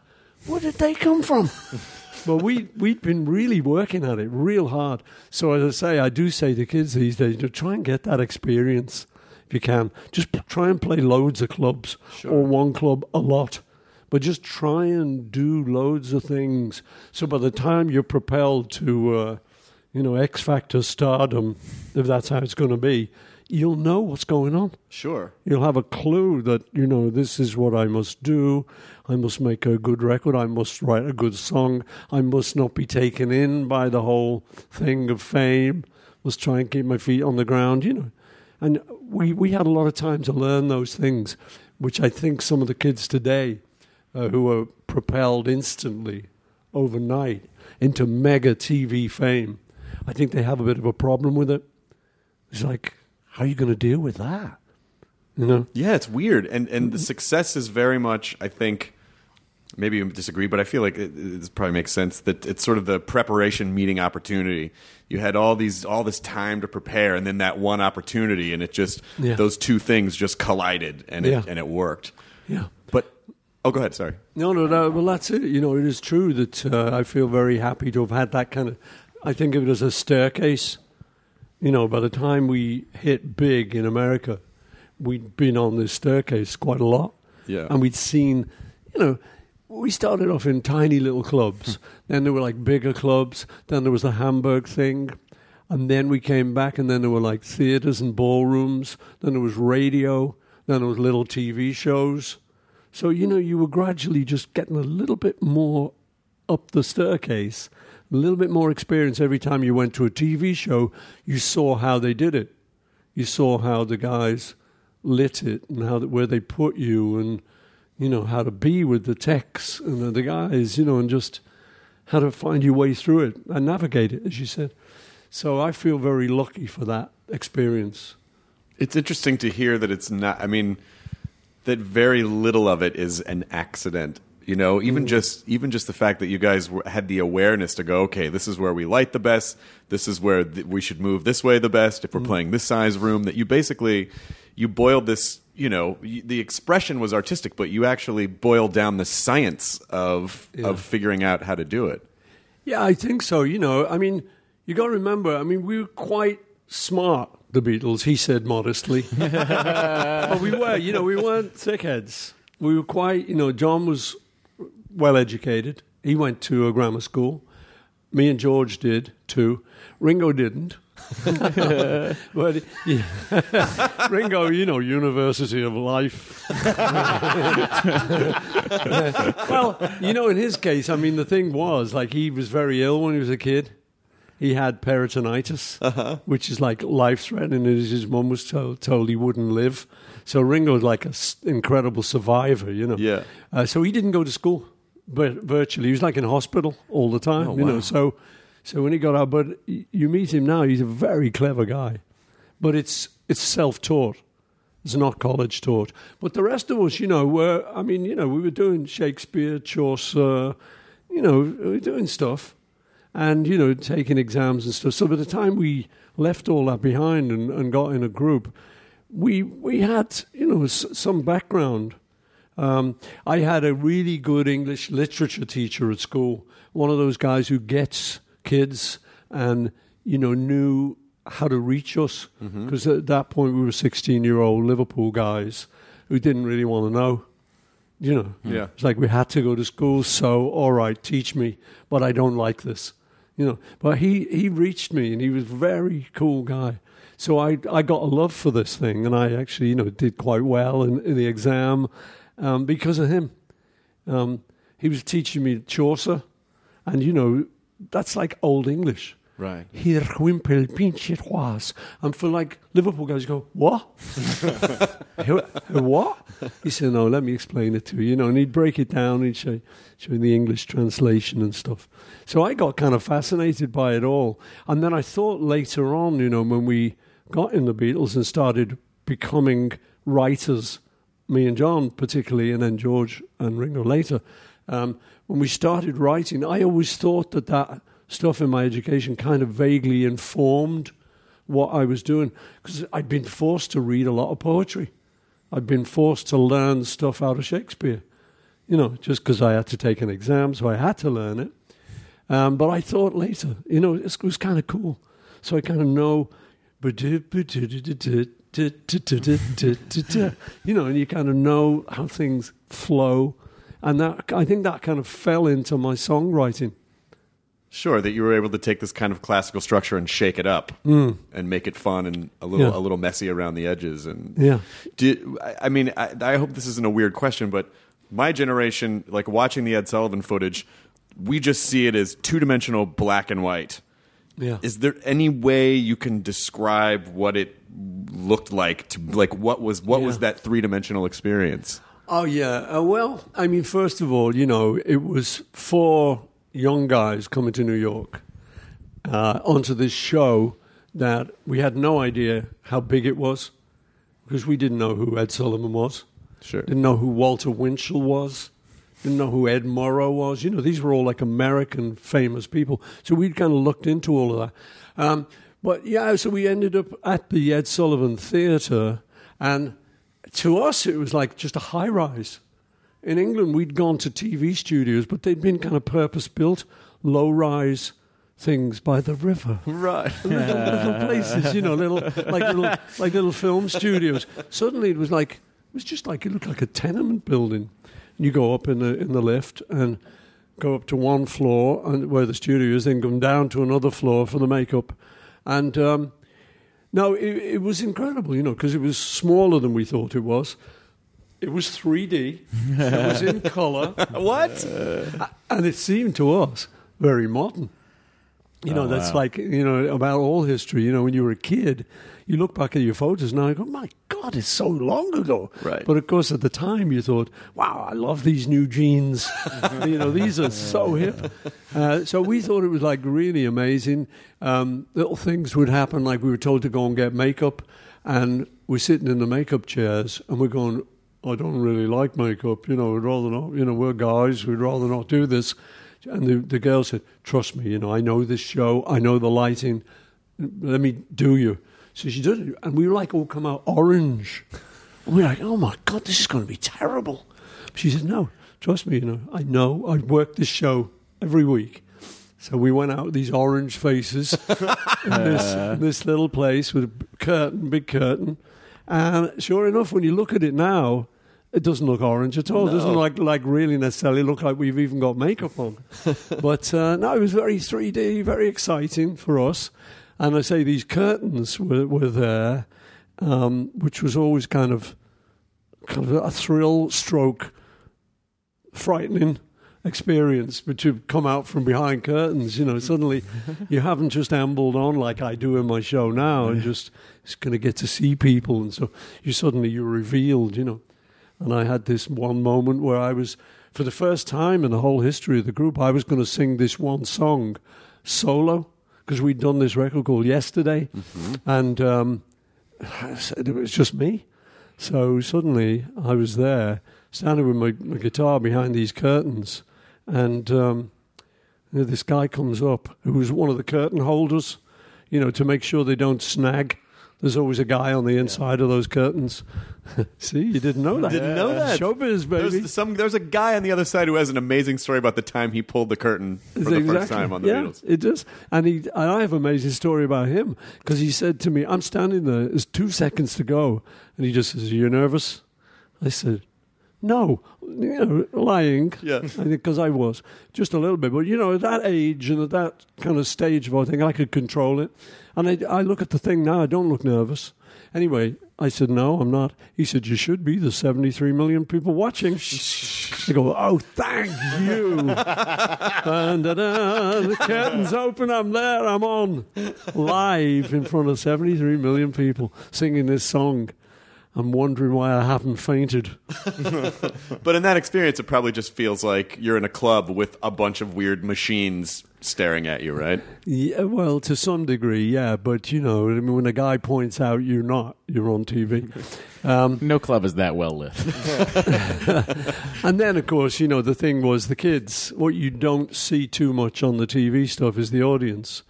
[SPEAKER 7] Where did they come from? but we we'd been really working at it real hard. So as I say, I do say to kids these days, to try and get that experience if you can. Just p- try and play loads of clubs or one club a lot. But just try and do loads of things. So by the time you're propelled to, uh, you know, X Factor stardom, if that's how it's going to be, you'll know what's going on.
[SPEAKER 4] Sure.
[SPEAKER 7] You'll have a clue that, you know, this is what I must do. I must make a good record. I must write a good song. I must not be taken in by the whole thing of fame. Must try and keep my feet on the ground, you know. And we, we had a lot of time to learn those things, which I think some of the kids today uh, who are propelled instantly overnight into mega TV fame, I think they have a bit of a problem with it. It's like, how are you going to deal with that? You know?
[SPEAKER 4] Yeah, it's weird, and and the success is very much. I think maybe you disagree, but I feel like it, it probably makes sense that it's sort of the preparation meeting opportunity. You had all these all this time to prepare, and then that one opportunity, and it just
[SPEAKER 7] Yeah.
[SPEAKER 4] those two things just collided, and it and it worked.
[SPEAKER 7] Yeah.
[SPEAKER 4] But oh, go ahead. Sorry.
[SPEAKER 7] No, no, no. Well, that's it. You know, it is true that uh, I feel very happy to have had that kind of. I think of it as a staircase. You know, by the time we hit big in America, we'd been on this staircase quite a lot.
[SPEAKER 4] Yeah.
[SPEAKER 7] And we'd seen, you know, we started off in tiny little clubs. Hmm. then there were like bigger clubs. Then there was the Hamburg thing. And then we came back, and then there were like theaters and ballrooms. Then there was radio. Then there was little TV shows. So, you know, you were gradually just getting a little bit more up the staircase a little bit more experience every time you went to a TV show. You saw how they did it. You saw how the guys lit it and how where they put you and you know how to be with the techs and the guys, you know, and just how to find your way through it and navigate it, as you said. So I feel very lucky for that experience.
[SPEAKER 4] It's interesting to hear that it's not. I mean, that very little of it is an accident. You know, even mm. just even just the fact that you guys had the awareness to go, okay, this is where we light the best. This is where th- we should move this way the best. If we're mm. playing this size room, that you basically you boiled this. You know, the expression was artistic, but you actually boiled down the science of yeah. of figuring out how to do it.
[SPEAKER 7] Yeah, I think so. You know, I mean, you got to remember. I mean, we were quite smart the Beatles, he said modestly. but we were, you know, we weren't thickheads. We were quite, you know, John was well educated. He went to a grammar school. Me and George did too. Ringo didn't. but yeah. Ringo, you know, University of Life. well, you know, in his case, I mean, the thing was, like, he was very ill when he was a kid he had peritonitis, uh-huh. which is like life threatening. And his mum was told, told he wouldn't live. So Ringo was like an incredible survivor, you know.
[SPEAKER 4] Yeah.
[SPEAKER 7] Uh, so he didn't go to school, but virtually he was like in hospital all the time, oh, you wow. know. So, so when he got out, but you meet him now, he's a very clever guy, but it's it's self taught. It's not college taught. But the rest of us, you know, were I mean, you know, we were doing Shakespeare, Chaucer, you know, we were doing stuff and you know taking exams and stuff. So by the time we left all that behind and, and got in a group, we we had you know s- some background. Um, I had a really good English literature teacher at school, one of those guys who gets kids and you know knew how to reach us because mm-hmm. at that point we were 16 year old Liverpool guys who didn't really want to know. You know,
[SPEAKER 4] yeah.
[SPEAKER 7] It's like we had to go to school, so all right, teach me, but I don't like this you know. But he, he reached me, and he was a very cool guy. So I, I got a love for this thing, and I actually, you know, did quite well in, in the exam um, because of him. Um, he was teaching me Chaucer, and, you know, that's like Old English.
[SPEAKER 4] Right.
[SPEAKER 7] Hier wimpel pinche was. And for like Liverpool guys go, what? what? He said, no, let me explain it to you. You know, and he'd break it down. He'd show, show the English translation and stuff. So I got kind of fascinated by it all. And then I thought later on, you know, when we got in the Beatles and started becoming writers, me and John particularly, and then George and Ringo later, um, when we started writing, I always thought that that stuff in my education kind of vaguely informed what I was doing because I'd been forced to read a lot of poetry. I'd been forced to learn stuff out of Shakespeare, you know, just because I had to take an exam, so I had to learn it. Um, but I thought later, you know, it was kind of cool. So I kind of know, you know, and you kind of know how things flow. And that I think that kind of fell into my songwriting.
[SPEAKER 4] Sure, that you were able to take this kind of classical structure and shake it up
[SPEAKER 7] mm.
[SPEAKER 4] and make it fun and a little yeah. a little messy around the edges. And
[SPEAKER 7] yeah,
[SPEAKER 4] do, I mean, I, I hope this isn't a weird question, but my generation, like watching the Ed Sullivan footage, we just see it as two dimensional black and white.
[SPEAKER 7] Yeah.
[SPEAKER 4] Is there any way you can describe what it looked like? To like what was what yeah. was that three dimensional experience?
[SPEAKER 7] Oh yeah. Uh, well, I mean, first of all, you know, it was four young guys coming to New York uh, onto this show that we had no idea how big it was because we didn't know who Ed Sullivan was.
[SPEAKER 4] Sure.
[SPEAKER 7] Didn't know who Walter Winchell was. Didn't know who Ed Murrow was. You know, these were all like American famous people. So we'd kind of looked into all of that. Um, but yeah, so we ended up at the Ed Sullivan Theatre, and to us, it was like just a high rise in England, we'd gone to TV studios, but they'd been kind of purpose built, low rise things by the river.
[SPEAKER 4] Right.
[SPEAKER 7] Little, little, places, you know, little like little like little film studios. Suddenly it was like it was just like it looked like a tenement building. And you go up in the in the lift and go up to one floor and where the studio is, then come down to another floor for the makeup. And um, no, it, it was incredible, you know, because it was smaller than we thought it was. It was 3D. it was in color.
[SPEAKER 4] what?
[SPEAKER 7] and it seemed to us very modern. You know,
[SPEAKER 9] Oh,
[SPEAKER 7] that's
[SPEAKER 9] wow.
[SPEAKER 7] like, you know, about all history. You know, when you were a kid, you look back at your photos now and go, my God, it's so long ago.
[SPEAKER 4] Right.
[SPEAKER 7] But of course, at the time, you thought, wow, I love these new jeans. you know, these are so hip. Uh, so we thought it was like really amazing. Um, little things would happen, like we were told to go and get makeup, and we're sitting in the makeup chairs, and we're going, I don't really like makeup. You know, we'd rather not, you know, we're guys, we'd rather not do this. And the, the girl said, Trust me, you know, I know this show, I know the lighting, let me do you. So she did it, and we were like all come out orange. And we were like, Oh my God, this is going to be terrible. She said, No, trust me, you know, I know, I work this show every week. So we went out with these orange faces in this, in this little place with a curtain, big curtain. And sure enough, when you look at it now, it doesn't look orange at all. It doesn't like like really necessarily look like we've even got makeup on. but uh, no, it was very 3D, very exciting for us. And I say these curtains were, were there, um, which was always kind of kind of a thrill stroke frightening experience but to come out from behind curtains you know suddenly you haven't just ambled on like i do in my show now and just it's going to get to see people and so you suddenly you're revealed you know. And i had this one moment where i was for the first time in the whole history of the group i was going to sing this one song solo because we'd done this record called yesterday and um, I said it was just me so suddenly I was there, standing with my, my guitar behind these curtains, and um, this guy comes up who was one of the curtain holders, you know, to make sure they don't snag. There's always a guy on the inside of those curtains. See, you didn't know that.
[SPEAKER 4] Didn't know that.
[SPEAKER 7] Showbiz, baby.
[SPEAKER 4] There's some. There's a guy on the other side who has an amazing story about the time he pulled the curtain for the first time on the
[SPEAKER 7] yeah,
[SPEAKER 4] Beatles.
[SPEAKER 7] It does. And, he, and I have an amazing story about him because he said to me, I'm standing there, there's two seconds to go. And he just says, Are you nervous? I said, No. You know, lying.
[SPEAKER 4] Yeah.
[SPEAKER 7] Because I was just a little bit. But, you know, at that age and at that kind of stage of I think I could control it. And I, I look at the thing now, I don't look nervous. Anyway, I said, No, I'm not. He said, You should be. There's 73 million people watching. I go, Oh, thank you. The curtain's open. I'm there. I'm on live in front of 73 million people singing this song. I'm wondering why I haven't fainted.
[SPEAKER 4] But in that experience, it probably just feels like you're in a club with a bunch of weird machines staring at you, right?
[SPEAKER 7] Yeah, well, to some degree, yeah. But you know, I mean, when a guy points out you're not, you're on TV. Um,
[SPEAKER 9] No club is that well lit.
[SPEAKER 7] and then, of course, you know, the thing was the kids. What you don't see too much on the TV stuff is the audience,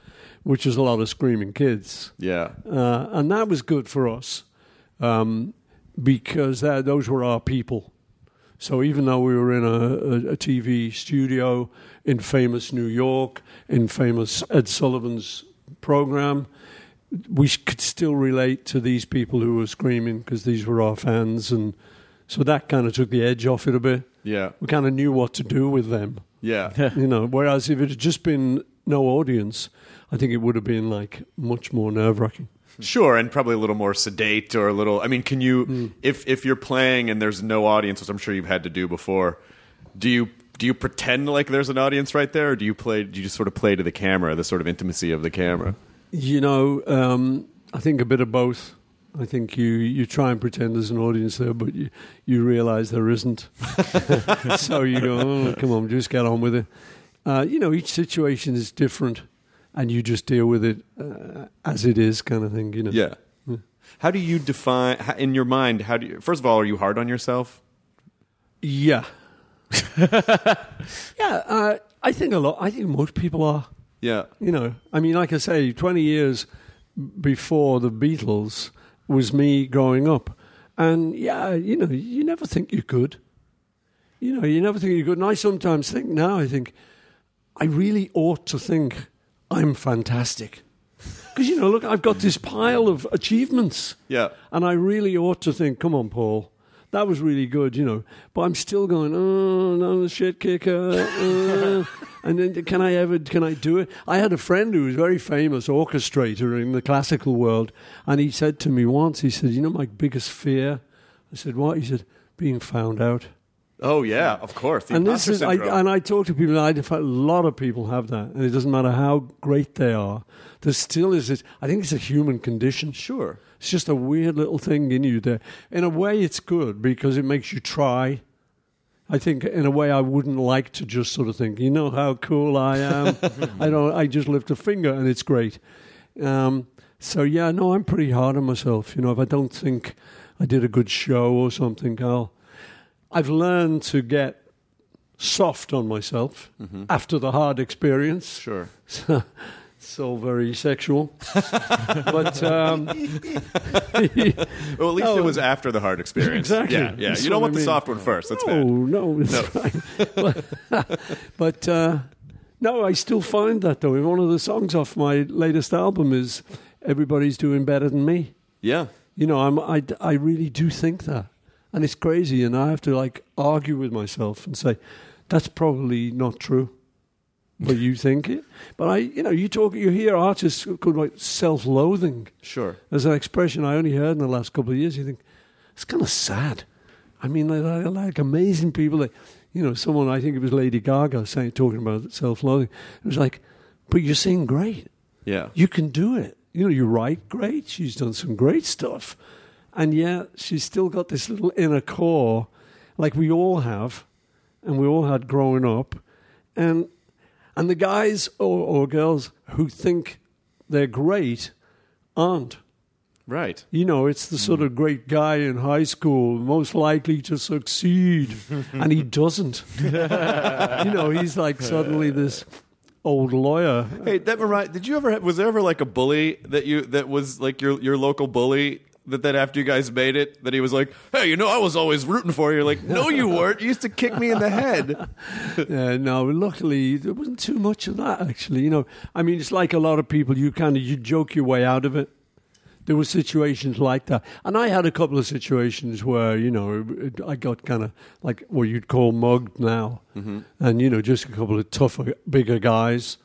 [SPEAKER 7] which is a lot of screaming kids.
[SPEAKER 4] Yeah.
[SPEAKER 7] uh, and that was good for us um, because that, those were our people. So even though we were in a, a, a TV studio in famous New York, in famous Ed Sullivan's program, we could still relate to these people who were screaming because these were our fans, and so that kind of took the edge off it a bit.
[SPEAKER 4] Yeah.
[SPEAKER 7] We kind of knew what to do with them,
[SPEAKER 4] Yeah.
[SPEAKER 7] you know. Whereas if it had just been no audience, I think it would have been like much more nerve wracking.
[SPEAKER 4] Sure, and probably a little more sedate or a little. I mean, can you,
[SPEAKER 7] Hmm.
[SPEAKER 4] if if you're playing and there's no audience, which I'm sure you've had to do before, do you do you pretend like there's an audience right there, or do you play? Do you just sort of play to the camera, the sort of intimacy of the camera?
[SPEAKER 7] You know, um, I think a bit of both. I think you, you try and pretend there's an audience there, but you, you realize there isn't. so you go, oh, come on, just get on with it. Uh, you know, each situation is different, and you just deal with it uh, as it is, kind of thing. You know.
[SPEAKER 4] Yeah. How do you define in your mind? How do you? First of all, are you hard on yourself?
[SPEAKER 7] Yeah. yeah. Uh, I think a lot. I think most people are.
[SPEAKER 4] Yeah.
[SPEAKER 7] You know, I mean, like I say, 20 years before the Beatles was me growing up. And yeah, you know, you never think you're good. You know, you never think you're good. And I sometimes think now, I think, I really ought to think I'm fantastic. Because, you know, look, I've got this pile of achievements.
[SPEAKER 4] Yeah.
[SPEAKER 7] And I really ought to think, come on, Paul, that was really good, you know. But I'm still going, oh, no, shit kicker. Uh, and then can I ever, can I do it? I had a friend who was a very famous orchestrator in the classical world. And he said to me once, he said, you know, my biggest fear? I said, what? He said, being found out.
[SPEAKER 4] Oh yeah, of course. The
[SPEAKER 7] and this is, I, and I talk to people, and I a lot of people have that, and it doesn't matter how great they are. There still is this. I think it's a human condition.
[SPEAKER 4] sure.
[SPEAKER 7] It's just a weird little thing in you there. In a way, it's good because it makes you try. I think, in a way, I wouldn't like to just sort of think, you know how cool I am. I don't. I just lift a finger and it's great. Um, so yeah, no, I'm pretty hard on myself. You know, if I don't think I did a good show or something, I'll. I've learned to get soft on myself after the hard experience.
[SPEAKER 4] Sure.
[SPEAKER 7] it's all very sexual, but um,
[SPEAKER 4] Well, at least
[SPEAKER 7] No.
[SPEAKER 4] it was after the hard experience.
[SPEAKER 7] Exactly.
[SPEAKER 4] Yeah, yeah.
[SPEAKER 7] That's
[SPEAKER 4] You don't
[SPEAKER 7] what
[SPEAKER 4] want
[SPEAKER 7] I
[SPEAKER 4] the soft one first. That's
[SPEAKER 7] no,
[SPEAKER 4] fair.
[SPEAKER 7] no, it's fine. but but uh, no, I still find that though. One of the songs off my latest album is "Everybody's Doing Better Than Me."
[SPEAKER 4] Yeah.
[SPEAKER 7] You know, I'm, I I really do think that, and it's crazy, and I have to like argue with myself and say that's probably not true. But you think it. But I, you know, you talk, you hear artists called like self-loathing
[SPEAKER 4] Sure.
[SPEAKER 7] as an expression I only heard in the last couple of years. You think it's kind of sad. I mean, they're, they're like amazing people. That, you know, someone I think it was Lady Gaga saying talking about self-loathing. It was like, but you sing great.
[SPEAKER 4] Yeah.
[SPEAKER 7] You can do it. You know, you write great. She's done some great stuff, and yet she's still got this little inner core, like we all have, and we all had growing up, and and the guys or, or girls who think they're great aren't.
[SPEAKER 4] Right.
[SPEAKER 7] You know, it's the sort of mm. great guy in high school, most likely to succeed, and he doesn't. you know, he's like suddenly this old lawyer.
[SPEAKER 4] Hey, that remind. Did you ever? Have, was there ever like a bully that you that was like your your local bully that that after you guys made it that he was like, hey, you know, I was always rooting for you. You're like, no, you weren't. You used to kick me in the head.
[SPEAKER 7] Uh, no, luckily there wasn't too much of that. Actually, you know, I mean, it's like a lot of people. You kind of you joke your way out of it. There were situations like that, and I had a couple of situations where you know it- I got kind of like what you'd call mugged now, and you know just a couple of tougher, bigger guys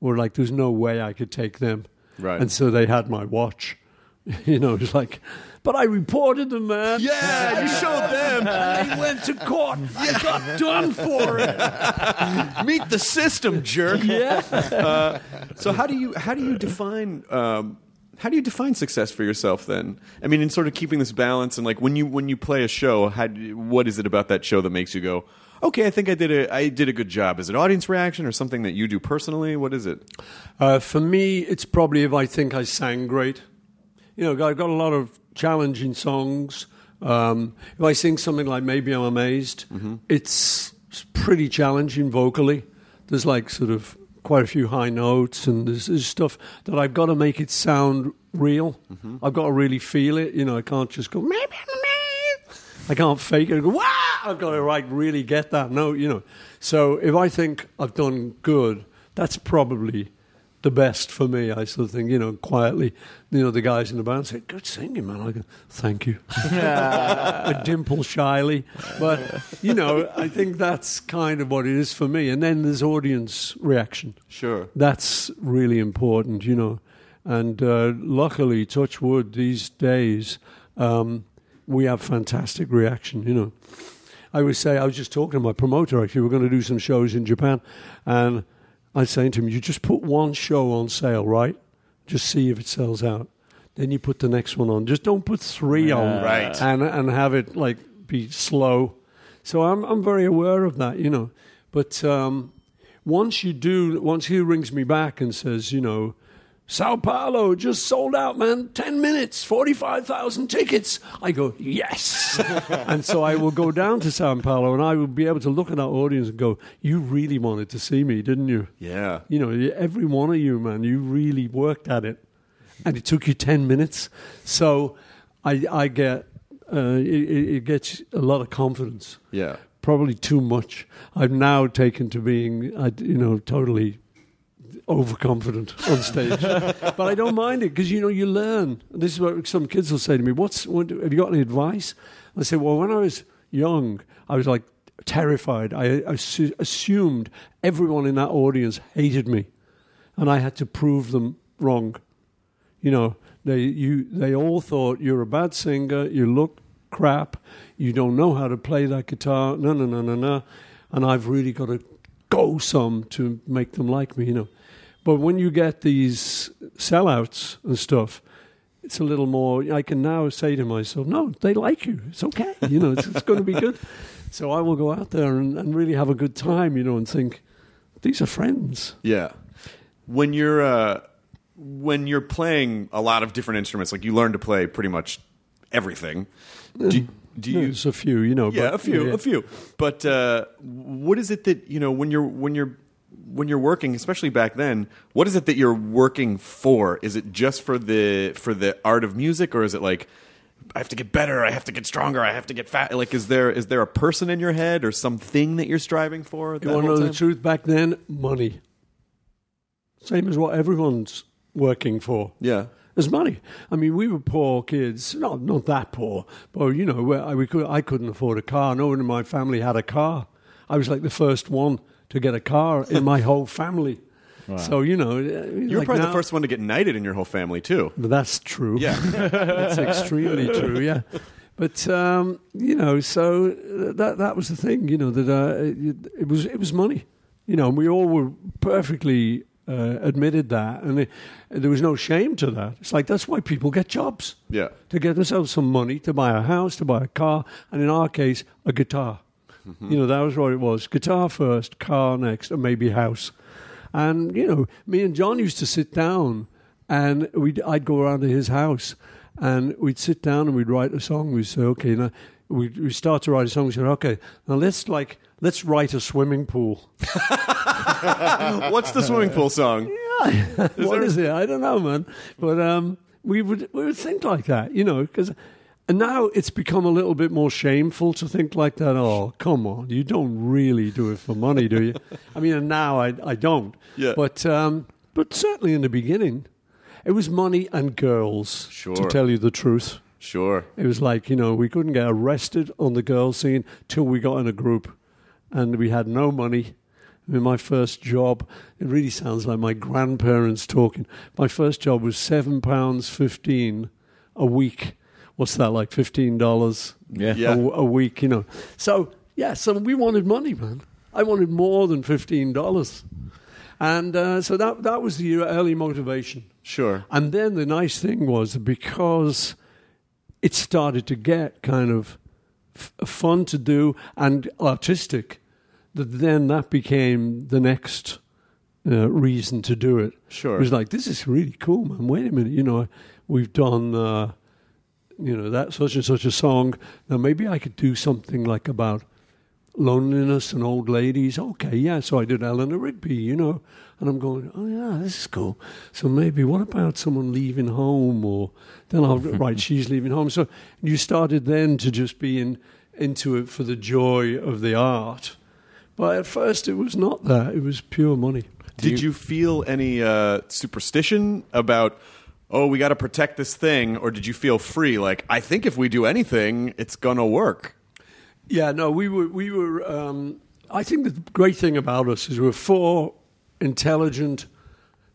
[SPEAKER 7] were like, "There's no way I could take them,"
[SPEAKER 4] Right.
[SPEAKER 7] And so they had my watch. you know, it's like, but I reported them, man.
[SPEAKER 4] Yeah, you showed them.
[SPEAKER 7] They went to court. I got done for it.
[SPEAKER 4] Meet the system, jerk.
[SPEAKER 7] Yeah.
[SPEAKER 4] So how do you how do you define um, how do you define success for yourself then? I mean, in sort of keeping this balance and like when you when you play a show, how you- what is it about that show that makes you go, okay, I think I did a I did a good job? Is it audience reaction or something that you do personally? What is it?
[SPEAKER 7] Uh, for me, it's probably if I think I sang great. You know, I've got a lot of challenging songs. Um, if I sing something like Maybe I'm Amazed, it's pretty challenging vocally. There's like sort of quite a few high notes, and there's, there's stuff that I've got to make it sound real. I've got to really feel it. You know, I can't just go, Maybe I'm Amazed. I can't fake it and go, wow! I've got to like really get that note, you know. So if I think I've done good, that's probably the best for me. I sort of think, you know, quietly, you know, the guys in the band say, good singing, man. I go, thank you. I dimple shyly. But, you know, I think that's kind of what it is for me. And then there's audience reaction.
[SPEAKER 4] Sure.
[SPEAKER 7] That's really important, you know. And uh, luckily, touch wood, these days, um, we have fantastic reaction, you know. I would say, I was just talking to my promoter, actually, we're going to do some shows in Japan. And I saying to him, you just put one show on sale, right? Just see if it sells out. Then you put the next one on. Just don't put three on,
[SPEAKER 4] Right.
[SPEAKER 7] And and have it like be slow. So I'm I'm very aware of that, you know. But um, once you do, once he rings me back and says, you know, Sao Paulo just sold out, man. 10 minutes, 45,000 tickets. I go, yes. and so I will go down to Sao Paulo and I will be able to look at that audience and go, you really wanted to see me, didn't you?
[SPEAKER 4] Yeah.
[SPEAKER 7] You know, every one of you, man, you really worked at it. And it took you 10 minutes. So I, I get, uh, it, it gets a lot of confidence
[SPEAKER 4] Yeah.
[SPEAKER 7] probably too much. I've now taken to being, you know, totally overconfident on stage, but I don't mind it because you know you learn. This is what some kids will say to me. What's what, have you got any advice? I say, well, when I was young, I was like terrified. I assu- assumed everyone in that audience hated me, and I had to prove them wrong. You know, they you they all thought you're a bad singer. You look crap. You don't know how to play that guitar. No, no, no, no, no. And I've really got to go some to make them like me, you know. But when you get these sellouts and stuff, it's a little more. I can now say to myself, "No, they like you. It's okay. You know, it's, it's going to be good." So I will go out there and, and really have a good time, you know, and think these are friends.
[SPEAKER 4] Yeah. When you're uh, when you're playing a lot of different instruments, like you learn to play pretty much everything. Do, do you?
[SPEAKER 7] There's a few, you know.
[SPEAKER 4] Yeah,
[SPEAKER 7] but-
[SPEAKER 4] a few,
[SPEAKER 7] yeah.
[SPEAKER 4] a few. But uh, what is it that you know when you're when you're when you're working, especially back then? What is it that you're working for? Is it just for the for the art of music, or is it like I have to get better, I have to get stronger, I have to get fat? Like, is there is there a person in your head or something that you're striving for? that
[SPEAKER 7] You want to know the truth? Back then, money. Same as what everyone's working for.
[SPEAKER 4] Yeah.
[SPEAKER 7] There's money. I mean, we were poor kids. Not not that poor, but you know, I, we could, I couldn't afford a car. No one in my family had a car. I was like the first one to get a car in my whole family. So you know,
[SPEAKER 4] You were probably the first one to get knighted in your whole family too.
[SPEAKER 7] That's true.
[SPEAKER 4] Yeah.
[SPEAKER 7] that's extremely true. Yeah, but um, you know, so that that was the thing. You know that uh, it, it was it was money. You know, and we all were perfectly uh, admitted that, and it, there was no shame to that. It's like that's why people get jobs
[SPEAKER 4] Yeah.
[SPEAKER 7] to get themselves some money to buy a house, to buy a car, and in our case, a guitar. You know, that was what it was: guitar first, car next, and maybe house. And you know, me and John used to sit down, and we'd I'd go around to his house, and we'd sit down and we'd write a song. We'd say, okay, now we we start to write a song. We said, okay, now let's like let's write a swimming pool.
[SPEAKER 4] What's the swimming pool song?
[SPEAKER 7] what is it? I don't know, man. But um, we would we would think like that, you know, because. And now it's become a little bit more shameful to think like that. Oh, come on. You don't really do it for money, do you? I mean, and now I, I don't.
[SPEAKER 4] Yeah.
[SPEAKER 7] But, um, but certainly in the beginning, it was money and girls,
[SPEAKER 4] Sure.
[SPEAKER 7] to tell you the truth.
[SPEAKER 4] Sure.
[SPEAKER 7] It was like, you know, we couldn't get arrested on the girl scene till we got in a group and we had no money. I mean, my first job, it really sounds like my grandparents talking. My first job was £7.15 a week. What's that, like $15
[SPEAKER 9] Yeah.
[SPEAKER 4] Yeah.
[SPEAKER 7] a, a week, you know? So, yeah, so we wanted money, man. I wanted more than $15. And uh, so that, that was the early motivation.
[SPEAKER 4] Sure.
[SPEAKER 7] And then the nice thing was because it started to get kind of f- fun to do and artistic, that then that became the next uh, reason to do it.
[SPEAKER 4] Sure.
[SPEAKER 7] It was like, this is really cool, man. Wait a minute. You know, we've done, uh, you know, that such and such a song. Now maybe I could do something like about loneliness and old ladies. Okay, yeah. So I did Eleanor Rigby, you know, and I'm going, oh yeah, this is cool. So maybe what about someone leaving home, or then I'll write she's leaving home. So you started then to just be in into it for the joy of the art. But at first it was not that; it was pure money.
[SPEAKER 4] Did you, feel any uh, superstition about? Oh, we got to protect this thing, or did you feel free? Like, I think if we do anything, it's gonna work.
[SPEAKER 7] Yeah, no, we were we were. Um, I think the great thing about us is we're four intelligent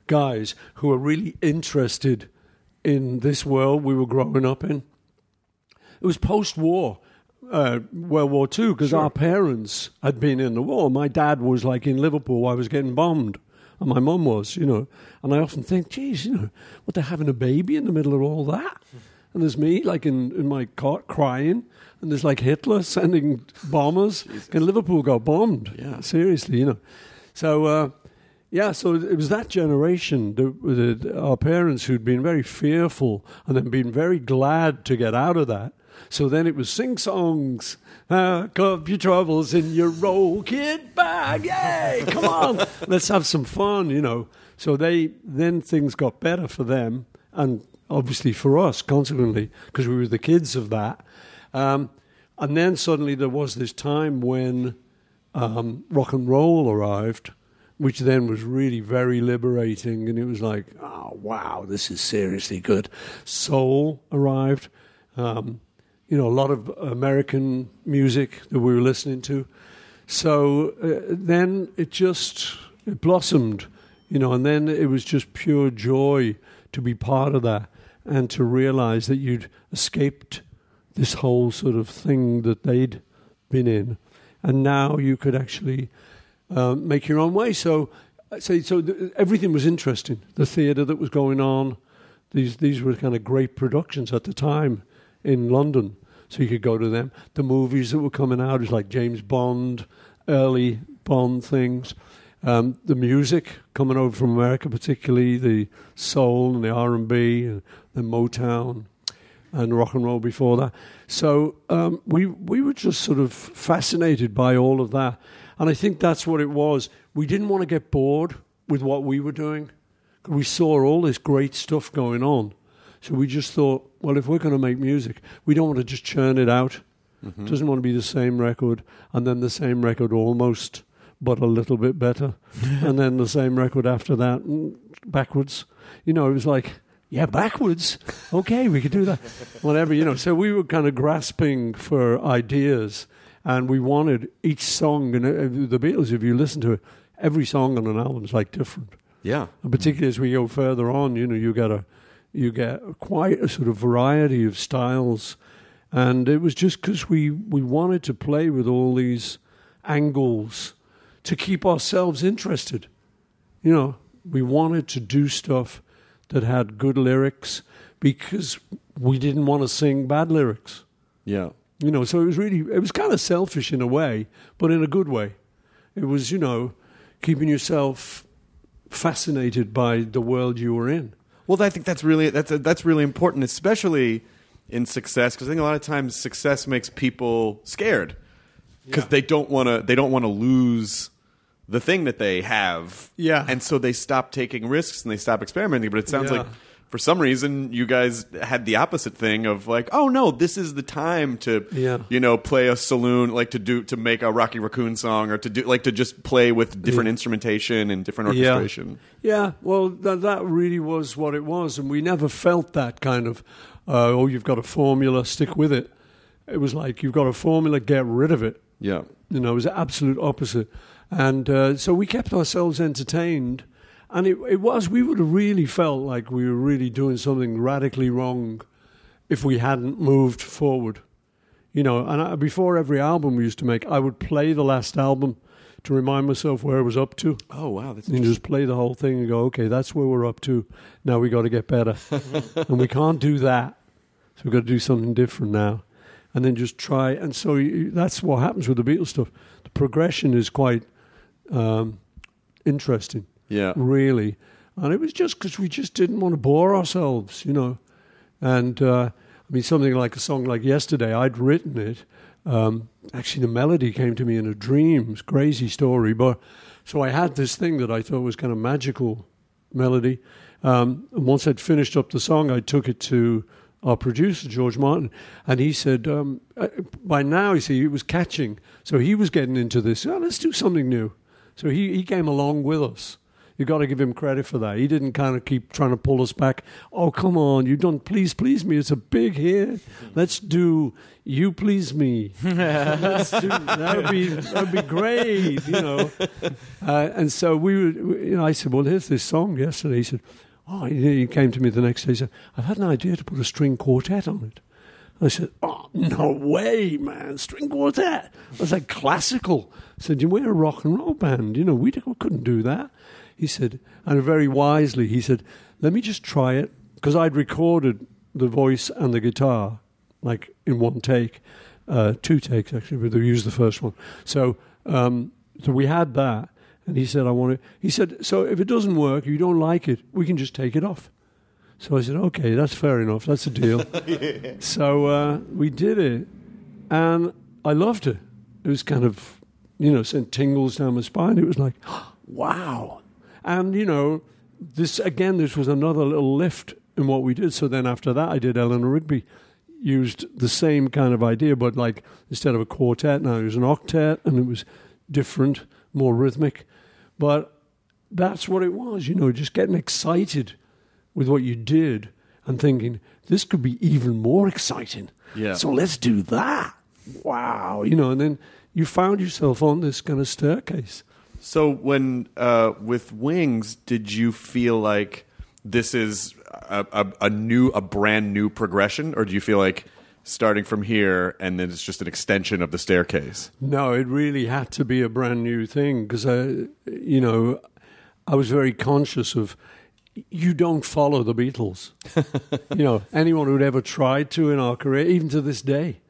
[SPEAKER 7] guys who are really interested in this world we were growing up in. It was post-war, uh, World War Two, because our parents had been in the war. My dad was like in Liverpool. I was getting bombed. And my mum was, you know. And I often think, geez, you know, what, they're having a baby in the middle of all that? And there's me, like, in, in my cot crying. And there's, like, Hitler sending bombers. And Liverpool got bombed.
[SPEAKER 4] Yeah.
[SPEAKER 7] Seriously, you know. So, uh, yeah, so it was that generation, the, the, our parents who'd been very fearful and then been very glad to get out of that. So then it was sing songs. Uh, cup your troubles in your roll kid bag. Yay! Come on, let's have some fun. You know. So they then things got better for them, and obviously for us, consequently, because we were the kids of that. Um, and then suddenly there was this time when um, rock and roll arrived, which then was really very liberating. And it was like, oh, wow, this is seriously good. Soul arrived. Um, you know, a lot of American music that we were listening to. So uh, then it just it blossomed, you know, and then it was just pure joy to be part of that and to realize that you'd escaped this whole sort of thing that they'd been in, and now you could actually um, make your own way. So, so, so th- everything was interesting. The theatre that was going on, these these were kind of great productions at the time in London. So you could go to them. The movies that were coming out was like James Bond, early Bond things. Um, the music coming over from America, particularly the soul and the R and B and the Motown and rock and roll before that. So um, we we were just sort of fascinated by all of that, and I think that's what it was. We didn't want to get bored with what we were doing. We saw all this great stuff going on, so we just thought, well, if we're going to make music, we don't want to just churn it out. Mm-hmm. Doesn't want to be the same record and then the same record almost, but a little bit better, and then the same record after that, mm, backwards. You know, it was like yeah, backwards. Okay, we could do that. Whatever, you know. So we were kind of grasping for ideas, and we wanted each song. And uh, the Beatles, if you listen to it, every song on an album is like different.
[SPEAKER 4] Yeah.
[SPEAKER 7] And particularly as we go further on, you know, you get a you get quite a sort of variety of styles, and it was just because we we wanted to play with all these angles to keep ourselves interested. You know, we wanted to do stuff that had good lyrics because we didn't want to sing bad lyrics.
[SPEAKER 4] Yeah.
[SPEAKER 7] You know, so it was really, it was kind of selfish in a way, but in a good way. It was, you know, keeping yourself fascinated by the world you were in.
[SPEAKER 4] Well, I think that's really that's that's really important, especially in success, because I think a lot of times success makes people scared because yeah. they don't want to they don't want to lose the thing that they have.
[SPEAKER 7] Yeah.
[SPEAKER 4] And so they stop taking risks and they stop experimenting. But it sounds yeah. like for some reason you guys had the opposite thing of like, oh no, this is the time to
[SPEAKER 7] yeah.
[SPEAKER 4] you know, play a saloon like to do to make a Rocky Raccoon song or to do like to just play with different yeah. instrumentation and different orchestration.
[SPEAKER 7] Yeah, yeah. well that that really was what it was and we never felt that kind of uh, oh you've got a formula, stick with it. It was like you've got a formula, get rid of it.
[SPEAKER 4] Yeah.
[SPEAKER 7] You know, it was the absolute opposite. And uh, so we kept ourselves entertained. And it, it was, we would have really felt like we were really doing something radically wrong if we hadn't moved forward. You know, and I, before every album we used to make, I would play the last album to remind myself where I was up to.
[SPEAKER 4] Oh wow! That's
[SPEAKER 7] and just play the whole thing and go, okay, that's where we're up to. Now we got to get better, and we can't do that. So we've got to do something different now, and then just try. And so you, that's what happens with the Beatles stuff. The progression is quite um, interesting.
[SPEAKER 4] Yeah.
[SPEAKER 7] Really. And it was just because we just didn't want to bore ourselves, you know. And uh, I mean, something like a song like Yesterday, I'd written it. Um, actually, the melody came to me in a dream. It's a crazy story. But so I had this thing that I thought was kind of magical melody. Um, and once I'd finished up the song, I took it to our producer George Martin, and he said, um, uh, by now, you see, it was catching, so he was getting into this. Oh, let's do something new. So he, he came along with us. You got to give him credit for that. He didn't kind of keep trying to pull us back. Oh, come on, you don't please please me. It's a big hit. Let's do you please me. Do, that would be that would be great, you know. Uh, and so we were. You know, I said, well, here's this song yesterday. He said, oh, he came to me the next day. He said, I've had an idea to put a string quartet on it. I said, "Oh no way, man! String quartet." I was like, "Classical." I said, "We're a rock and roll band. You know, we, we couldn't do that." He said, and very wisely, he said, "Let me just try it," because I'd recorded the voice and the guitar like in one take, uh, two takes actually, but they used the first one. So, um, so we had that, and he said, "I want it." He said, "So if it doesn't work, you don't like it, we can just take it off." So I said, okay, that's fair enough. That's a deal. yeah. So uh, we did it, and I loved it. It was kind of, you know, sent tingles down my spine. It was like, wow. And, you know, this, again, this was another little lift in what we did. So then after that, I did Eleanor Rigby. Used the same kind of idea, but like instead of a quartet, now it was an octet, and it was different, more rhythmic. But that's what it was, you know, just getting excited with what you did and thinking, this could be even more exciting.
[SPEAKER 4] Yeah.
[SPEAKER 7] So let's do that. Wow. You know, and then you found yourself on this kind of staircase.
[SPEAKER 4] So when uh, with Wings, did you feel like this is a, a, a, new, a brand new progression, or do you feel like starting from here, and then it's just an extension of the staircase.
[SPEAKER 7] No, it really had to be a brand new thing because I, you know, I was very conscious of you don't follow the Beatles. you know, anyone who'd ever tried to in our career, even to this day,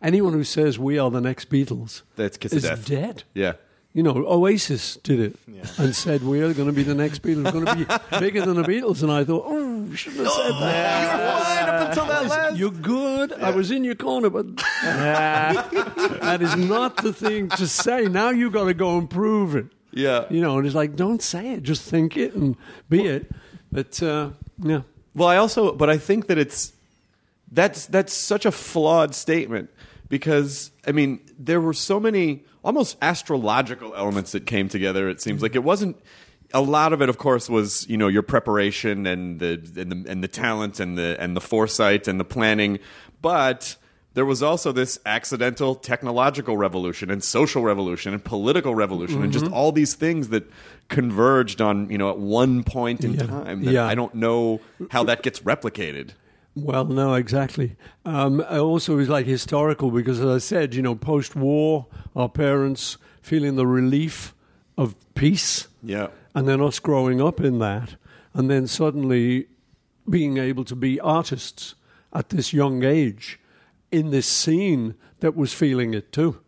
[SPEAKER 7] anyone who says we are the next Beatles
[SPEAKER 4] That's kiss
[SPEAKER 7] is
[SPEAKER 4] death.
[SPEAKER 7] dead.
[SPEAKER 4] Yeah.
[SPEAKER 7] You know, Oasis did it and said we are going to be the next Beatles, going to be bigger than the Beatles. And I thought, oh, we shouldn't have said that. Guys, You're good. I was in your corner, but that is not the thing to say. Now you've got to go and prove it.
[SPEAKER 4] Yeah.
[SPEAKER 7] You know, and it's like, don't say it, just think it and be it. But uh, yeah,
[SPEAKER 4] Well, I also, but I think that it's that's that's such a flawed statement because I mean there were so many almost astrological elements that came together. It seems like it wasn't. A lot of it, of course, was you know your preparation and the and the, and the talent and the and the foresight and the planning, but there was also this accidental technological revolution and social revolution and political revolution and just mm-hmm. all these things that converged on you know at one point in
[SPEAKER 7] Yeah.
[SPEAKER 4] time that
[SPEAKER 7] Yeah.
[SPEAKER 4] I don't know how that gets replicated.
[SPEAKER 7] Well, no, exactly. Um, also it was like historical because, as I said, you know, post-war, our parents feeling the relief of peace,
[SPEAKER 4] Yeah.
[SPEAKER 7] and then us growing up in that, and then suddenly being able to be artists at this young age in this scene that was feeling it too.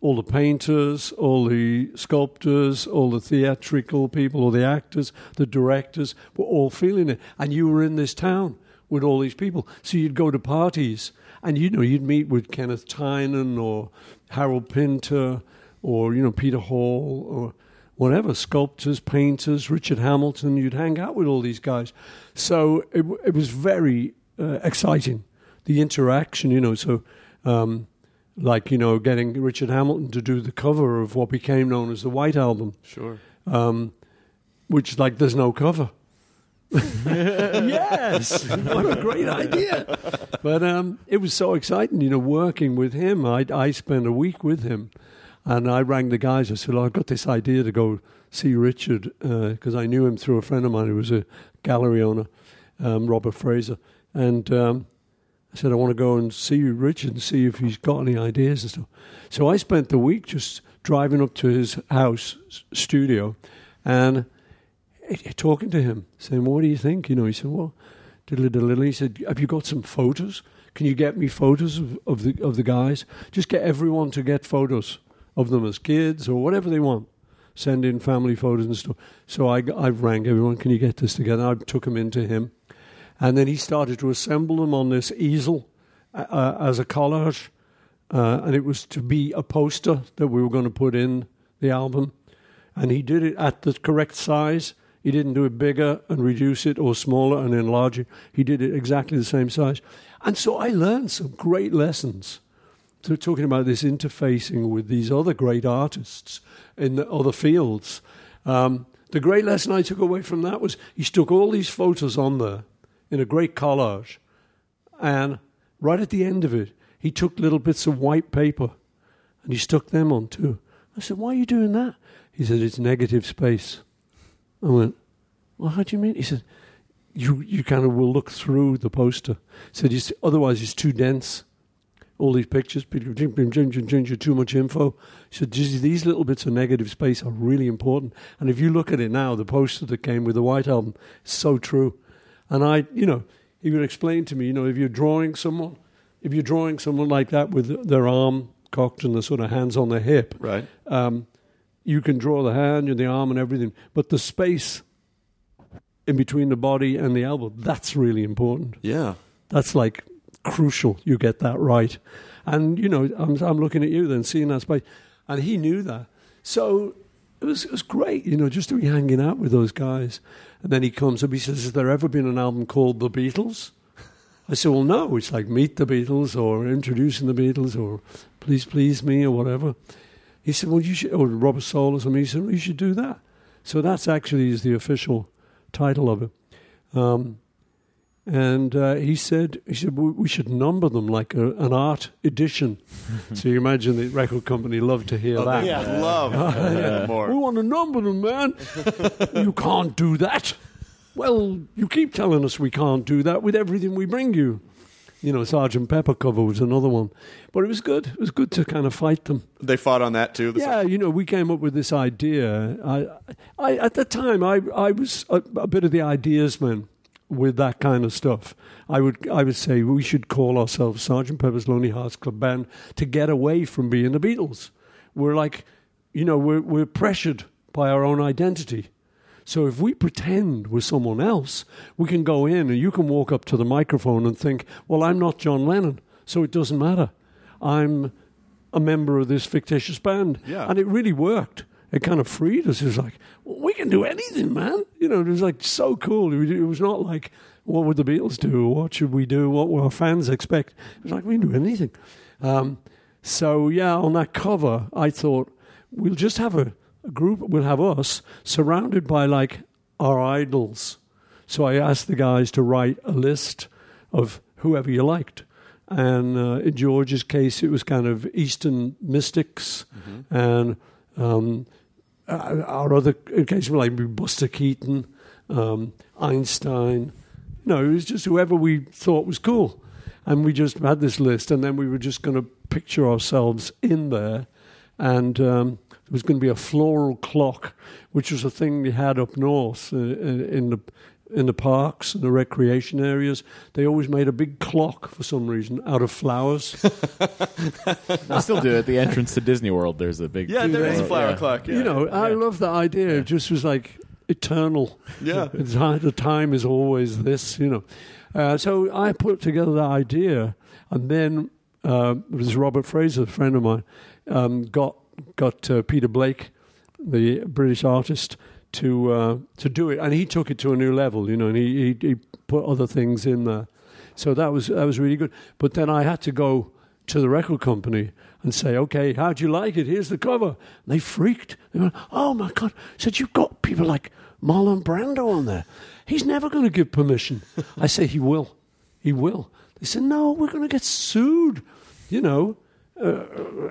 [SPEAKER 7] All the painters, all the sculptors, all the theatrical people, all the actors, the directors were all feeling it. And you were in this town with all these people. So you'd go to parties and you know you'd meet with Kenneth Tynan or Harold Pinter or you know Peter Hall or whatever sculptors, painters, Richard Hamilton. You'd hang out with all these guys. So it, it was very uh, exciting. The interaction, you know. So. Um, like you know, getting Richard Hamilton to do the cover of what became known as the White Album,
[SPEAKER 4] Sure.
[SPEAKER 7] um, which like there's no cover. yes, what a great idea! But um, it was so exciting, you know, working with him. I I spent a week with him, and I rang the guys. I said, "Look, "I've got this idea to go see Richard because I knew him through a friend of mine who was a gallery owner, um, Robert Fraser, and." Um, I said, I want to go and see Richard and see if he's got any ideas and stuff. So I spent the week just driving up to his house studio and talking to him, saying, What do you think? You know, he said, Well, diddly diddly. He said, Have you got some photos? Can you get me photos of, of the of the guys? Just get everyone to get photos of them as kids or whatever they want. Send in family photos and stuff. So I, I rang everyone, Can you get this together? I took them into him. And then he started to assemble them on this easel uh, uh, as a collage. Uh, and it was to be a poster that we were going to put in the album. And he did it at the correct size. He didn't do it bigger and reduce it or smaller and enlarge it. He did it exactly the same size. And so I learned some great lessons. So talking about this interfacing with these other great artists in the other fields. Um, the great lesson I took away from that was he stuck all these photos on there in a great collage. And right at the end of it, he took little bits of white paper and he stuck them on too. I said, Why are you doing that? He said, It's negative space. I went, Well, how do you mean? He said, You, you kind of will look through the poster. He said, "It's- Otherwise, it's too dense. All these pictures, too much info. He said, "These- These little bits of negative space are really important. And if you look at it now, the poster that came with the White Album, so true. And I, you know, he would explain to me, you know, if you're drawing someone, if you're drawing someone like that with their arm cocked and the sort of hands on their hip,
[SPEAKER 4] Right.
[SPEAKER 7] um, you can draw the hand and the arm and everything, but the space in between the body and the elbow, that's really important.
[SPEAKER 4] Yeah.
[SPEAKER 7] That's like crucial. You get that right. And, you know, I'm, I'm looking at you then, seeing that space. And he knew that. So it was, it was great, you know, just to be hanging out with those guys. And then he comes up, he says, Has there ever been an album called The Beatles? I said, Well, no. It's like Meet the Beatles or Introducing the Beatles or Please Please Me or whatever. He said, Well, you should, or Rubber Soul or something. He said, Well, you should do that. So that's actually is the official title of it. Um, and uh, he said, he said we we should number them like a, an art edition. so you imagine the record company loved to hear that.
[SPEAKER 8] I love more.
[SPEAKER 7] We want to number them, man. you can't do that. Well, you keep telling us we can't do that with everything we bring you. You know, Sergeant Pepper cover was another one. But it was good. It was good to kind of fight them.
[SPEAKER 4] They fought on that too.
[SPEAKER 7] Yeah, you know, we came up with this idea. I, I at the time, I, I was a, a bit of the ideas man with that kind of stuff. I would, I would say we should call ourselves Sergeant Pepper's Lonely Hearts Club Band to get away from being the Beatles. We're like, you know, we're, we're pressured by our own identity. So if we pretend we're someone else, we can go in and you can walk up to the microphone and think, well, I'm not John Lennon, so it doesn't matter. I'm a member of this fictitious band.
[SPEAKER 4] Yeah.
[SPEAKER 7] And it really worked. It kind of freed us. It was like, well, we can do anything, man. You know, it was like so cool. It was- not like, what would the Beatles do? What should we do? What will our fans expect? It was like, we can do anything. Um, so, yeah, on that cover, I thought, we'll just have a, a group, we'll have us surrounded by like our idols. So I asked the guys to write a list of whoever you liked. And uh, in George's case, it was kind of Eastern mystics, and um, uh, our other cases were like Buster Keaton, um, Einstein. No, it was just whoever we thought was cool. And we just had this list, and then we were just going to picture ourselves in there. And um, there was going to be a floral clock, which was a thing they had up north uh, in in the in the parks and the recreation areas. They always made a big clock for some reason out of flowers.
[SPEAKER 9] I still do it. At the entrance to Disney World, there's a big.
[SPEAKER 4] Yeah, there is a flower
[SPEAKER 9] Yeah.
[SPEAKER 4] clock. Yeah.
[SPEAKER 7] You know, I love the idea. It just was like eternal.
[SPEAKER 4] Yeah.
[SPEAKER 7] It's, the time is always this, you know. Uh, so I put together that idea, and then uh, it was Robert Fraser, a friend of mine, um, got got uh, Peter Blake, the British artist, to uh, to do it, and he took it to a new level, you know, and he, he he put other things in there. So that was that was really good. But then I had to go to the record company and say, "Okay, how do you like it? Here's the cover." And they freaked. They went, "Oh my god!" I said, "You've got people like Marlon Brando on there. He's never going to give permission." I say, "He will. He will." They said, "No, we're going to get sued." You know. Uh,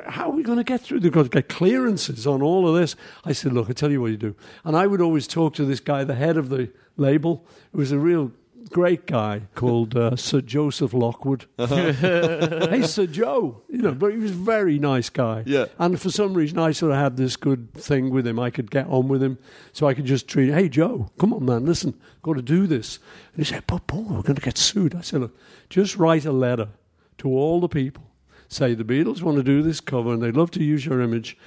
[SPEAKER 7] how are we going to get through? They've got to get clearances on all of this. I said, look, I tell you what you do. And I would always talk to this guy, the head of the label, who was a real great guy called uh, Sir Joseph Lockwood. hey, Sir Joe, you know, but he was a very nice guy.
[SPEAKER 4] Yeah.
[SPEAKER 7] And for some reason, I sort of had this good thing with him. I could get on with him, so I could just treat. Hey, Joe, come on, man, listen, got to do this. And he said, but Paul, we're going to get sued. I said, look, just write a letter to all the people. Say the Beatles want to do this cover and they'd love to use your image.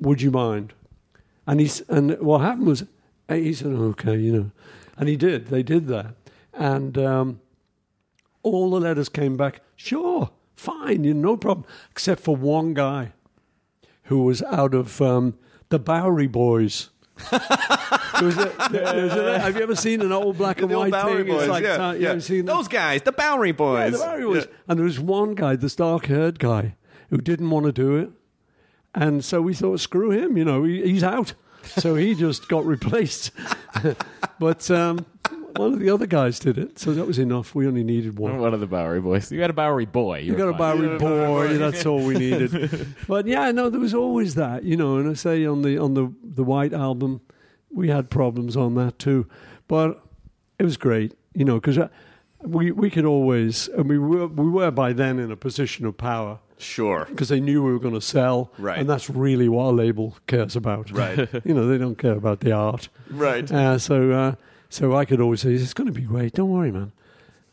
[SPEAKER 7] Would you mind? And he's and what happened was he said, okay, you know, and he did. They did that, and um, all the letters came back. Sure, fine, you know, no problem, except for one guy who was out of um, the Bowery Boys. There was a- there was a- have you ever seen an old black and
[SPEAKER 4] The
[SPEAKER 7] white thing? It's like,
[SPEAKER 4] yeah,
[SPEAKER 7] uh,
[SPEAKER 4] yeah.
[SPEAKER 7] ever seen that?
[SPEAKER 4] Those guys, the Bowery
[SPEAKER 7] Yeah,
[SPEAKER 4] Boys.
[SPEAKER 7] the Bowery Boys.
[SPEAKER 4] Yeah.
[SPEAKER 7] And there was one guy, this dark haired guy, who didn't want to do it. And so we thought, screw him, you know, he, he's out. So he just got replaced. but um, one of the other guys did it. So that was enough. We only needed one.
[SPEAKER 9] One of the Bowery boys. You got a Bowery boy.
[SPEAKER 7] You got a. Bowery boy. That's all we needed. but yeah, no, there was always that, you know. And I say on the on the the White album, we had problems on that too, but it was great, you know, because we we could always, and we were we were by then in a position of power
[SPEAKER 4] Sure.
[SPEAKER 7] because they knew we were going to sell,
[SPEAKER 4] Right.
[SPEAKER 7] And that's really what a label cares about,
[SPEAKER 4] Right.
[SPEAKER 7] you know, they don't care about the art,
[SPEAKER 4] Right.
[SPEAKER 7] uh, so, uh, so I could always say, "It's going to be great. Don't worry, man."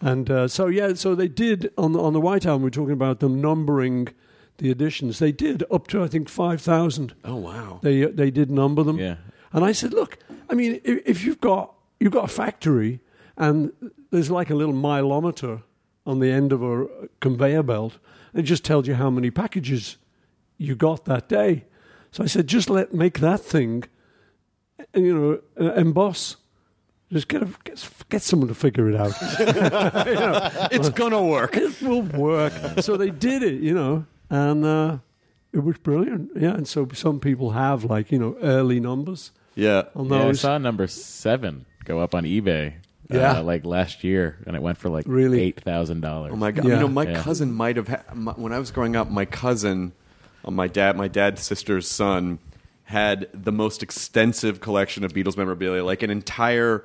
[SPEAKER 7] And uh, so, yeah, so they did on the on the White Album. We're talking about them numbering the editions. They did up to I think five thousand.
[SPEAKER 4] Oh wow.
[SPEAKER 7] They uh, they did number them.
[SPEAKER 9] Yeah.
[SPEAKER 7] And I said, look, I mean, if, if you've got you've got a factory and there's like a little mileometer on the end of a conveyor belt, it just tells you how many packages you got that day. So I said, just let make that thing, you know, uh, emboss. Just get, a, get get someone to figure it out.
[SPEAKER 4] It's gonna work.
[SPEAKER 7] it will work. so they did it, you know, and uh, it was brilliant. Yeah, and so some people have like you know early numbers
[SPEAKER 4] Yeah.
[SPEAKER 7] on
[SPEAKER 9] Yeah, I
[SPEAKER 7] those.
[SPEAKER 9] saw number seven go up on eBay.
[SPEAKER 7] Yeah.
[SPEAKER 9] uh, like last year, and it went for like
[SPEAKER 7] Really?
[SPEAKER 9] eight thousand dollars.
[SPEAKER 4] Oh my god!
[SPEAKER 7] Yeah.
[SPEAKER 4] You know, my
[SPEAKER 9] Yeah.
[SPEAKER 4] cousin might have. Ha- my, when I was growing up, my cousin, uh, my dad, my dad's sister's son, had the most extensive collection of Beatles memorabilia. Like an entire,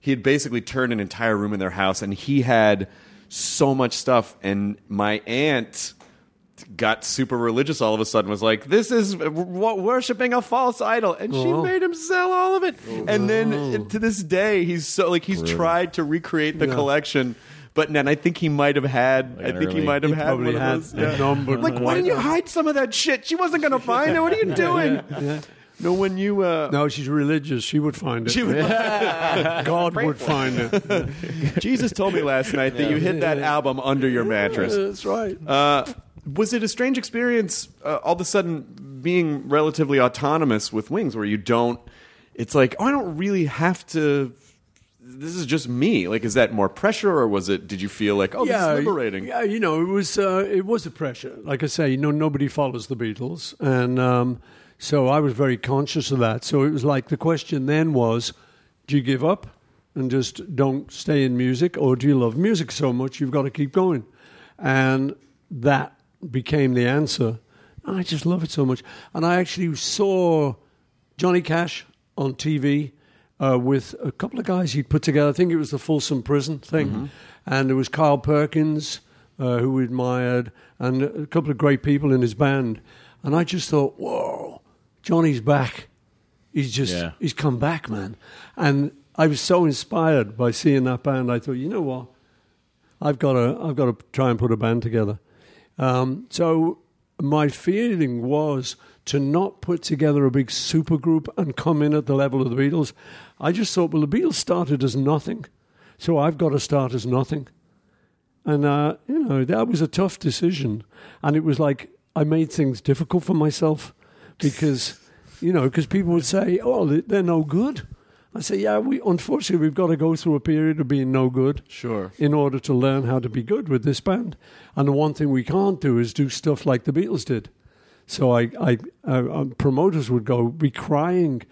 [SPEAKER 4] he had basically turned an entire room in their house, and he had so much stuff. And my aunt got super religious all of a sudden was like this is w- worshiping a false idol and she
[SPEAKER 7] Oh.
[SPEAKER 4] made him sell all of it. And then to this day he's so like he's tried to recreate the
[SPEAKER 7] Yeah.
[SPEAKER 4] collection but then I think he might have had
[SPEAKER 9] Like
[SPEAKER 4] I think he might have had one of those.
[SPEAKER 7] a number
[SPEAKER 4] like why didn't you hide some of that shit? She wasn't gonna find it. What are you doing? No when you uh
[SPEAKER 7] No, she's religious. She would find it.
[SPEAKER 4] she was-
[SPEAKER 7] God would find it.
[SPEAKER 4] Jesus told me last night that you hid that album under your mattress.
[SPEAKER 7] That's right.
[SPEAKER 4] Uh, was it a strange experience uh, all of a sudden being relatively autonomous with wings where you don't it's like oh i don't really have to this is just me like is that more pressure or was it did you feel like oh this is liberating
[SPEAKER 7] Yeah, you know, it was uh, it was a pressure. Like I say, you know, nobody follows the Beatles, and um, so I was very conscious of that. So it was like the question then was, do you give up and just don't stay in music, or do you love music so much you've got to keep going? And that became the answer. I just love it so much, and I actually saw Johnny Cash on TV uh, with a couple of guys he'd put together. I think it was the Folsom Prison thing, and there was Carl Perkins, uh, who we admired, and a couple of great people in his band. And I just thought, whoa, Johnny's back. He's just
[SPEAKER 9] Yeah.
[SPEAKER 7] he's come back, man. And I was so inspired by seeing that band. I thought, you know what, I've got to I've got to try and put a band together. Um, so my feeling was to not put together a big supergroup and come in at the level of the Beatles. I just thought, well, the Beatles started as nothing, so I've got to start as nothing. And uh, you know that was a tough decision, and it was like I made things difficult for myself because you know because people would say, "Oh, they- they're no good." I say, "Yeah, we unfortunately we've got to go through a period of being no good."
[SPEAKER 4] sure
[SPEAKER 7] in order to learn how to be good with this band. And the one thing we can't do is do stuff like the Beatles did. So I, I, uh, uh, promoters would go be crying.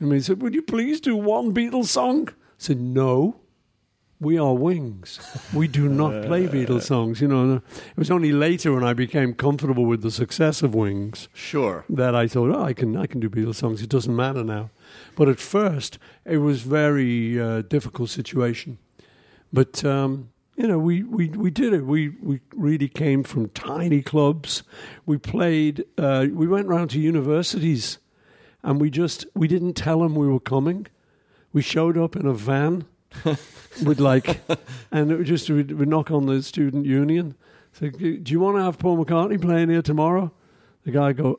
[SPEAKER 7] I mean, said, "Would you please do one Beatles song?" I said, "No, we are Wings. We do not play Beatles songs." You know, it was only later when I became comfortable with the success of Wings
[SPEAKER 4] sure
[SPEAKER 7] that I thought, oh, I can I can do Beatles songs. It doesn't matter now. But at first, it was very uh, difficult situation. But um, you know, we, we, we did it. We we really came from tiny clubs. We played. Uh, we went round to universities, and we just we didn't tell them we were coming. We showed up in a van with like, and it was just we'd, we'd knock on the student union. Say, do you want to have Paul McCartney playing here tomorrow? The guy go,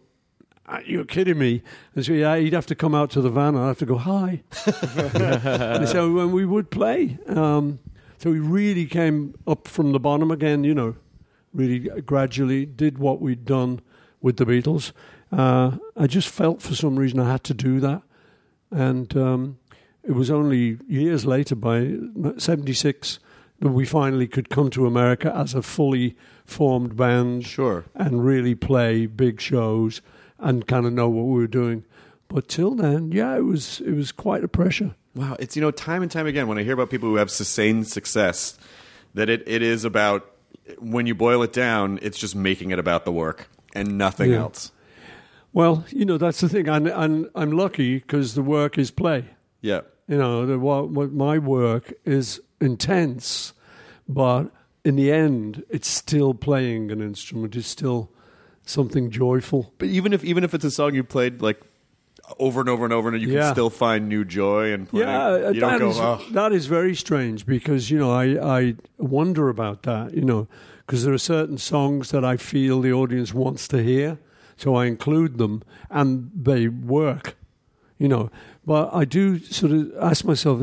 [SPEAKER 7] "Are kidding me?" And so yeah, he'd have to come out to the van. and I'd have to go hi. And so when we would play, um, so we really came up from the bottom again. You know, really gradually did what we'd done with the Beatles. Uh, I just felt for some reason I had to do that, and um, it was only years later, by '76, that we finally could come to America as a fully formed band
[SPEAKER 4] sure
[SPEAKER 7] and really play big shows and kind of know what we were doing. But till then, yeah, it was it was quite a pressure.
[SPEAKER 4] Wow, it's you know time and time again when I hear about people who have sustained success, that it, it is about when you boil it down, it's just making it about the work and nothing
[SPEAKER 7] Yeah.
[SPEAKER 4] else.
[SPEAKER 7] Well, you know that's the thing, and and I'm lucky because the work is play.
[SPEAKER 4] Yeah,
[SPEAKER 7] You know, the, what, what my work is intense, but in the end, it's still playing an instrument. It's still something joyful.
[SPEAKER 4] but even if even if it's a song you played like over and over and over, and you
[SPEAKER 7] Yeah.
[SPEAKER 4] can still find new joy and playing.
[SPEAKER 7] Yeah, uh,
[SPEAKER 4] you don't
[SPEAKER 7] that
[SPEAKER 4] go.
[SPEAKER 7] is-
[SPEAKER 4] oh.
[SPEAKER 7] that is very strange because you know I I wonder about that. You know, because there are certain songs that I feel the audience wants to hear, so I include them and they work. You know, but I do sort of ask myself,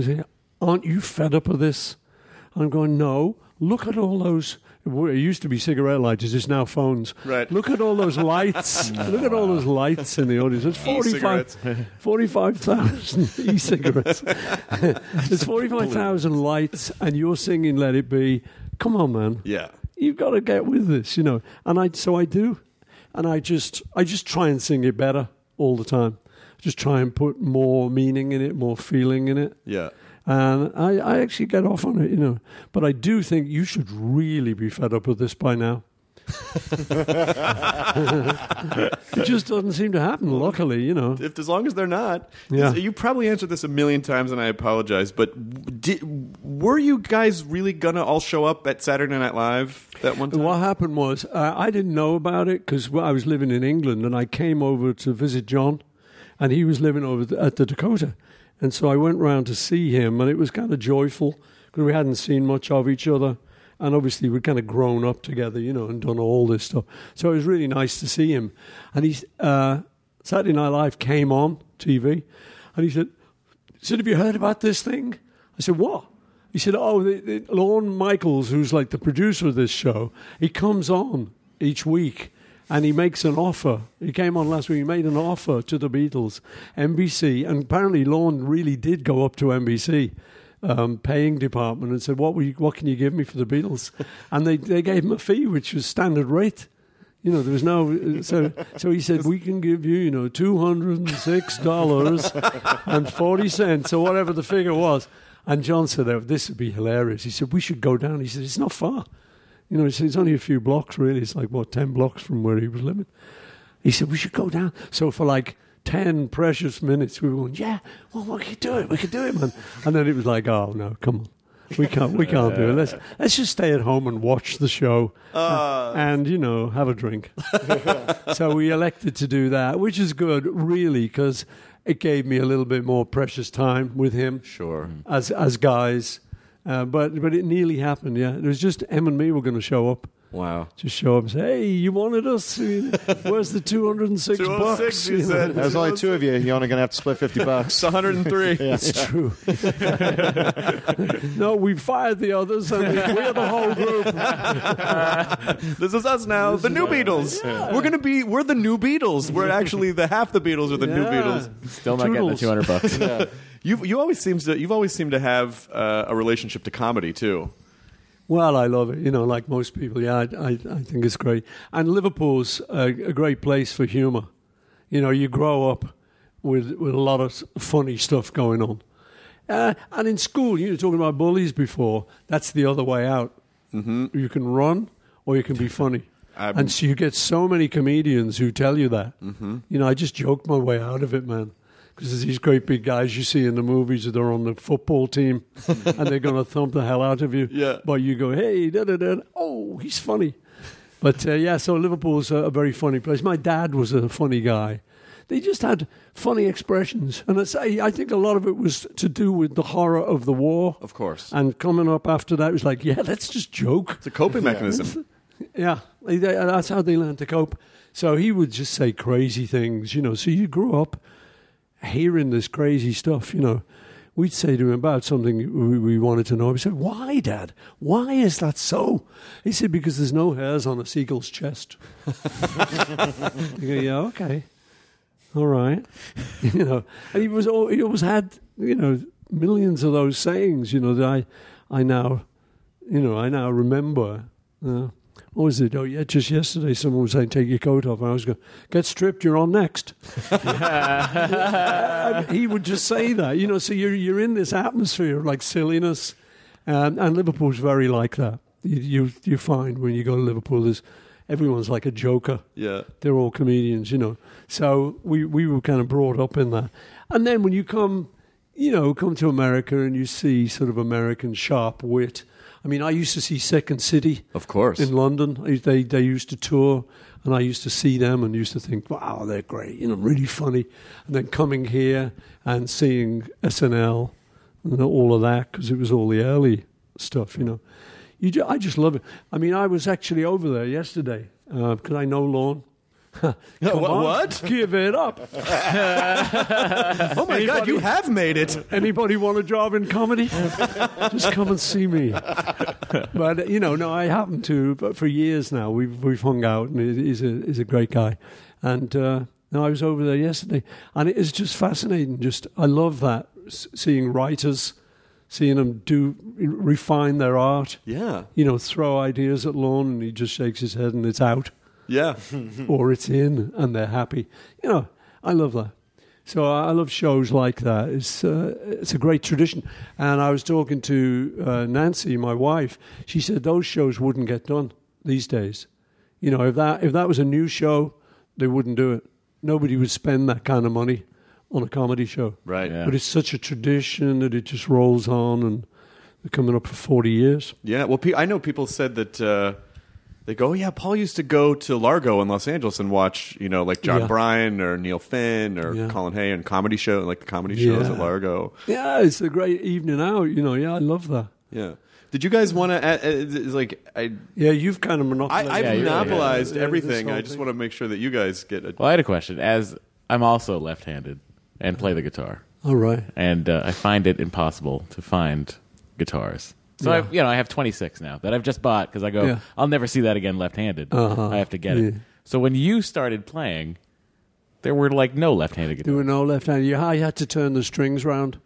[SPEAKER 7] aren't you fed up of this? I'm going, no. Look at all those. It used to be cigarette lighters. It's now phones.
[SPEAKER 4] Right.
[SPEAKER 7] Look at all those lights. Look at all those lights in the audience. 45 45,000 e-cigarettes. There's 45,000 lights and you're singing Let It Be. Come on, man.
[SPEAKER 4] Yeah,
[SPEAKER 7] You've got to get with this, you know. And I so I do. And I just I just try and sing it better all the time. Just try and put more meaning in it, more feeling in it.
[SPEAKER 4] yeah.
[SPEAKER 7] And I, I actually get off on it, you know. But I do think you should really be fed up with this by now. it just doesn't seem to happen. Luckily, you know.
[SPEAKER 4] If as long as they're not,
[SPEAKER 7] Yeah.
[SPEAKER 4] you probably answered this a million times, and I apologize. But did, were you guys really gonna all show up at Saturday Night Live that one time?
[SPEAKER 7] What happened was uh, I didn't know about it because I was living in England and I came over to visit John, and he was living over at the Dakota, and so I went round to see him, and it was kind of joyful because we hadn't seen much of each other, and obviously we'd kind of grown up together, you know, and done all this stuff. So it was really nice to see him, and he uh, Saturday Night Live came on TV, and he said, said, "Have you heard about this thing?" I said, "What?" He said, "Oh, the, the, Lorne Michaels, who's like the producer of this show, he comes on each week and he makes an offer. He came on last week. He made an offer to the Beatles, NBC, and apparently Lorne really did go up to NBC." Um, paying department and said, "What will you, what can you give me for the Beatles?" And they, they gave him a fee which was standard rate. You know, there was no. So, so he said, "We can give you, you know, two hundred and six dollars and forty cents, or whatever the figure was." And John said, oh, "This would be hilarious." He said, "We should go down." He said, "It's not far. You know, he said, it's only a few blocks, really. It's like what ten blocks from where he was living." He said, "We should go down." So for like ten precious minutes, we were going, "Yeah, well, we could do it. We could do it, man." And then it was like, "Oh no, come on." We can't. We can't do it. Let's let's just stay at home and watch the show, uh, ah. and you know, have a drink. so we elected to do that, which is good, really, because it gave me a little bit more precious time with him.
[SPEAKER 4] Sure.
[SPEAKER 7] As as guys, uh, but but it nearly happened. Yeah, it was just Em and me were going to show up.
[SPEAKER 4] Wow.
[SPEAKER 7] Just show up and say, "Hey, you wanted us? Where's the two hundred and six bucks?"
[SPEAKER 4] you said.
[SPEAKER 9] There's only two of you. You're only going to have to split 50 bucks.
[SPEAKER 4] It's 103.
[SPEAKER 7] It's true. no, we fired the others, and we're the whole group.
[SPEAKER 4] This is us now, the new Beatles. We're gonna be. We're the new Beatles. We're actually the half the Beatles are the new Beatles.
[SPEAKER 9] Still not getting the 200 bucks.
[SPEAKER 4] You you always seems to you've always seemed to have uh, a relationship to comedy too.
[SPEAKER 7] Well, I love it. You know, like most people, yeah, I, I, I think it's great. And Liverpool's a, a great place for humour. You know, you grow up with with a lot of funny stuff going on. Uh, and in school, you were talking about bullies before. That's the other way out. Mm-hmm. You can run or you can be funny.
[SPEAKER 4] I'm-
[SPEAKER 7] and so you get so many comedians who tell you that. Mm-hmm. You know, I just joked my way out of it, man. Because these great big guys you see in the movies that are on the football team and they're going to thump the hell out of you.
[SPEAKER 4] Yeah.
[SPEAKER 7] But you go, hey, da da da. Oh, he's funny. But uh, yeah, so Liverpool's a, a very funny place. My dad was a funny guy. They just had funny expressions. And I say, I think a lot of it was to do with the horror of the war.
[SPEAKER 4] Of course,
[SPEAKER 7] And coming up after that, it was like, yeah, let's just joke.
[SPEAKER 4] it's a coping mechanism.
[SPEAKER 7] Yeah, that's how they learn to cope. So he would just say crazy things, you know. So you grew up hearing this crazy stuff, you know. We'd say to him about something we, wanted to know. He said, Why, Dad? Why is that so? He said, Because there's no hairs on a seagull's chest. go, Yeah, okay. All right. you know, and he was he always had, you know, millions of those sayings, you know, that I, I now, you know, I now remember. Uh, what was it? Oh, yeah, just yesterday someone was saying, take your coat off. And I was going, get stripped, you're on next. He would just say that, you know, so you're, you're in this atmosphere of like silliness. Um, and Liverpool's very like that. You, you, you find when you go to Liverpool, there's, everyone's like a joker
[SPEAKER 4] Yeah,
[SPEAKER 7] they're all comedians, you know. So we we were kind of brought up in that. And then when you come, you know, come to America and you see sort of American sharp wit. I mean, I used to see Second City
[SPEAKER 4] of course.
[SPEAKER 7] in London. They they used to tour, and I used to see them and used to think, wow, they're great, you know, really funny. And then coming here and seeing SNL and all of that because it was all the early stuff, you know. You I just love it. I mean, I was actually over there yesterday uh, because I know Lorne. Come on,
[SPEAKER 4] what?
[SPEAKER 7] Give it up.
[SPEAKER 4] oh my God, you have made it.
[SPEAKER 7] Anybody want a job in comedy? Just come and see me. But you know, no, I happen to. But for years now, we've we've hung out, and he's a he's a great guy. And uh, no, I was over there yesterday, and it is just fascinating. Just I love that s- seeing writers, seeing them do refine their art.
[SPEAKER 4] Yeah,
[SPEAKER 7] You know, throw ideas at Lorne, and he just shakes his head, and it's out
[SPEAKER 4] yeah.
[SPEAKER 7] or it's in and they're happy. You know, I love that. So I I love shows like that. It's uh, it's a great tradition. And I was talking to uh, Nancy, my wife. She said those shows wouldn't get done these days. You know, if that if that was a new show, they wouldn't do it. Nobody would spend that kind of money on a comedy show.
[SPEAKER 4] Right.
[SPEAKER 9] Yeah.
[SPEAKER 7] But it's such a tradition that it just rolls on, and they're coming up for forty years.
[SPEAKER 4] Yeah, well, I know people said that uh, they go, oh, yeah, Paul used to go to Largo in Los Angeles and watch, you know, like John
[SPEAKER 7] Yeah.
[SPEAKER 4] Bryan or Neil Finn or
[SPEAKER 7] Yeah.
[SPEAKER 4] Colin Hay and comedy show, like the comedy shows
[SPEAKER 7] Yeah.
[SPEAKER 4] at Largo.
[SPEAKER 7] Yeah, it's a great evening out. You know, yeah, I love that.
[SPEAKER 4] Yeah. Did you guys want to? Uh, uh, like, I,
[SPEAKER 7] Yeah, you've kind of
[SPEAKER 4] I
[SPEAKER 7] monopolized.
[SPEAKER 4] I've
[SPEAKER 9] Yeah,
[SPEAKER 4] monopolized
[SPEAKER 7] yeah, this
[SPEAKER 4] everything.
[SPEAKER 7] whole
[SPEAKER 4] I just
[SPEAKER 7] thing.
[SPEAKER 4] want to make sure that you guys get a.
[SPEAKER 9] Well, I had a question. As I'm also left-handed and play the guitar,
[SPEAKER 7] All right.
[SPEAKER 9] and uh, I find it impossible to find guitars. So
[SPEAKER 7] Yeah.
[SPEAKER 9] I, you know, I have 26 now that I've just bought because I go,
[SPEAKER 7] Yeah.
[SPEAKER 9] I'll never see that again left-handed.
[SPEAKER 7] Uh-huh.
[SPEAKER 9] I have to get
[SPEAKER 7] Yeah.
[SPEAKER 9] it. So when you started playing, there were like no left-handed
[SPEAKER 7] There were
[SPEAKER 9] guitars.
[SPEAKER 7] no left-handed. You, I had to turn the strings round.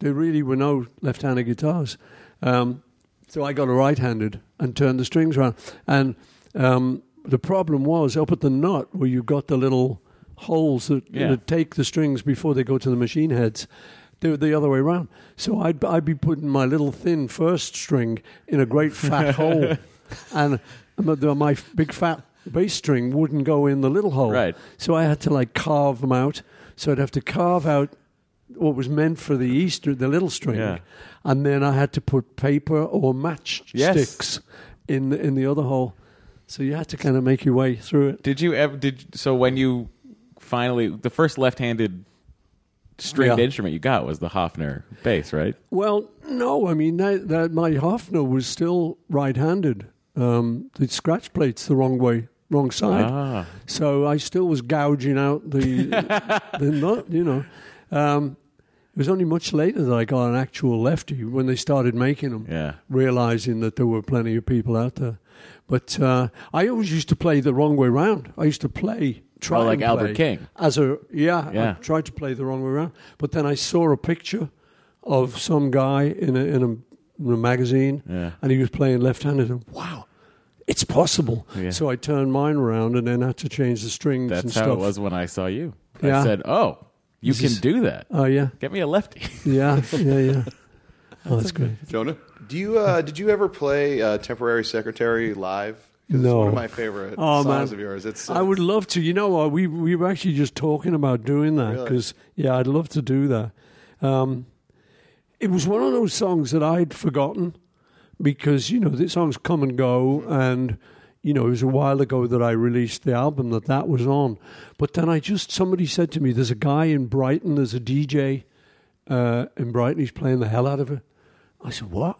[SPEAKER 7] There really were no left-handed guitars. Um, so I got a right-handed and turned the strings round. And um, the problem was up at the nut where you've got the little holes that,
[SPEAKER 9] Yeah.
[SPEAKER 7] that take the strings before they go to the machine heads. They it the other way around. So I'd, I'd be putting my little thin first string in a great fat hole. And my, my big fat bass string wouldn't go in the little hole.
[SPEAKER 9] Right.
[SPEAKER 7] So I had to like carve them out. So I'd have to carve out what was meant for the Easter, the little string,
[SPEAKER 9] Yeah.
[SPEAKER 7] and then I had to put paper or match
[SPEAKER 9] Yes.
[SPEAKER 7] sticks in the, in the other hole. So you had to kind of make your way through it.
[SPEAKER 9] Did you ever? Did so when you finally the first left-handed stringed
[SPEAKER 7] Yeah.
[SPEAKER 9] instrument you got was the Hofner bass, right?
[SPEAKER 7] Well, no, I mean that, that my Hofner was still right-handed. Um, the scratch plate's the wrong way, wrong side.
[SPEAKER 9] Ah.
[SPEAKER 7] So I still was gouging out the the nut, you know. Um, it was only much later that I got an actual lefty when they started making them.
[SPEAKER 9] Yeah.
[SPEAKER 7] realizing that there were plenty of people out there. But uh, I always used to play the wrong way round. I used to play, try
[SPEAKER 9] Oh, like
[SPEAKER 7] and
[SPEAKER 9] Albert
[SPEAKER 7] play
[SPEAKER 9] King.
[SPEAKER 7] as a yeah.
[SPEAKER 9] Yeah.
[SPEAKER 7] I tried to play the wrong way around, but then I saw a picture of some guy in a in a, in a magazine,
[SPEAKER 9] Yeah.
[SPEAKER 7] and he was playing left-handed. And wow, it's possible.
[SPEAKER 9] Yeah.
[SPEAKER 7] So I turned mine around and then had to change the strings and
[SPEAKER 9] That's
[SPEAKER 7] stuff.
[SPEAKER 9] how it was when I saw you. I said, "Oh, you
[SPEAKER 7] This
[SPEAKER 9] can
[SPEAKER 7] is-
[SPEAKER 9] do that.
[SPEAKER 7] Oh yeah,
[SPEAKER 9] Get me a lefty."
[SPEAKER 7] yeah, yeah, yeah. Oh, that's great.
[SPEAKER 4] Jonah?
[SPEAKER 8] Do you uh, did you ever play uh, "Temporary Secretary" live? 'Cause It's
[SPEAKER 7] No.
[SPEAKER 8] one of my favorite
[SPEAKER 7] Oh,
[SPEAKER 8] songs
[SPEAKER 7] man.
[SPEAKER 8] of yours. It's
[SPEAKER 7] I would love to. You know what? We we were actually just talking about doing that
[SPEAKER 8] Really?
[SPEAKER 7] because yeah, I'd love to do that. Um, it was one of those songs that I'd forgotten because you know the songs come and go, and you know it was a while ago that I released the album that that was on. But then I just somebody said to me, "There's a guy in Brighton. There's a DJ uh, in Brighton. He's playing the hell out of it." I said, "What?"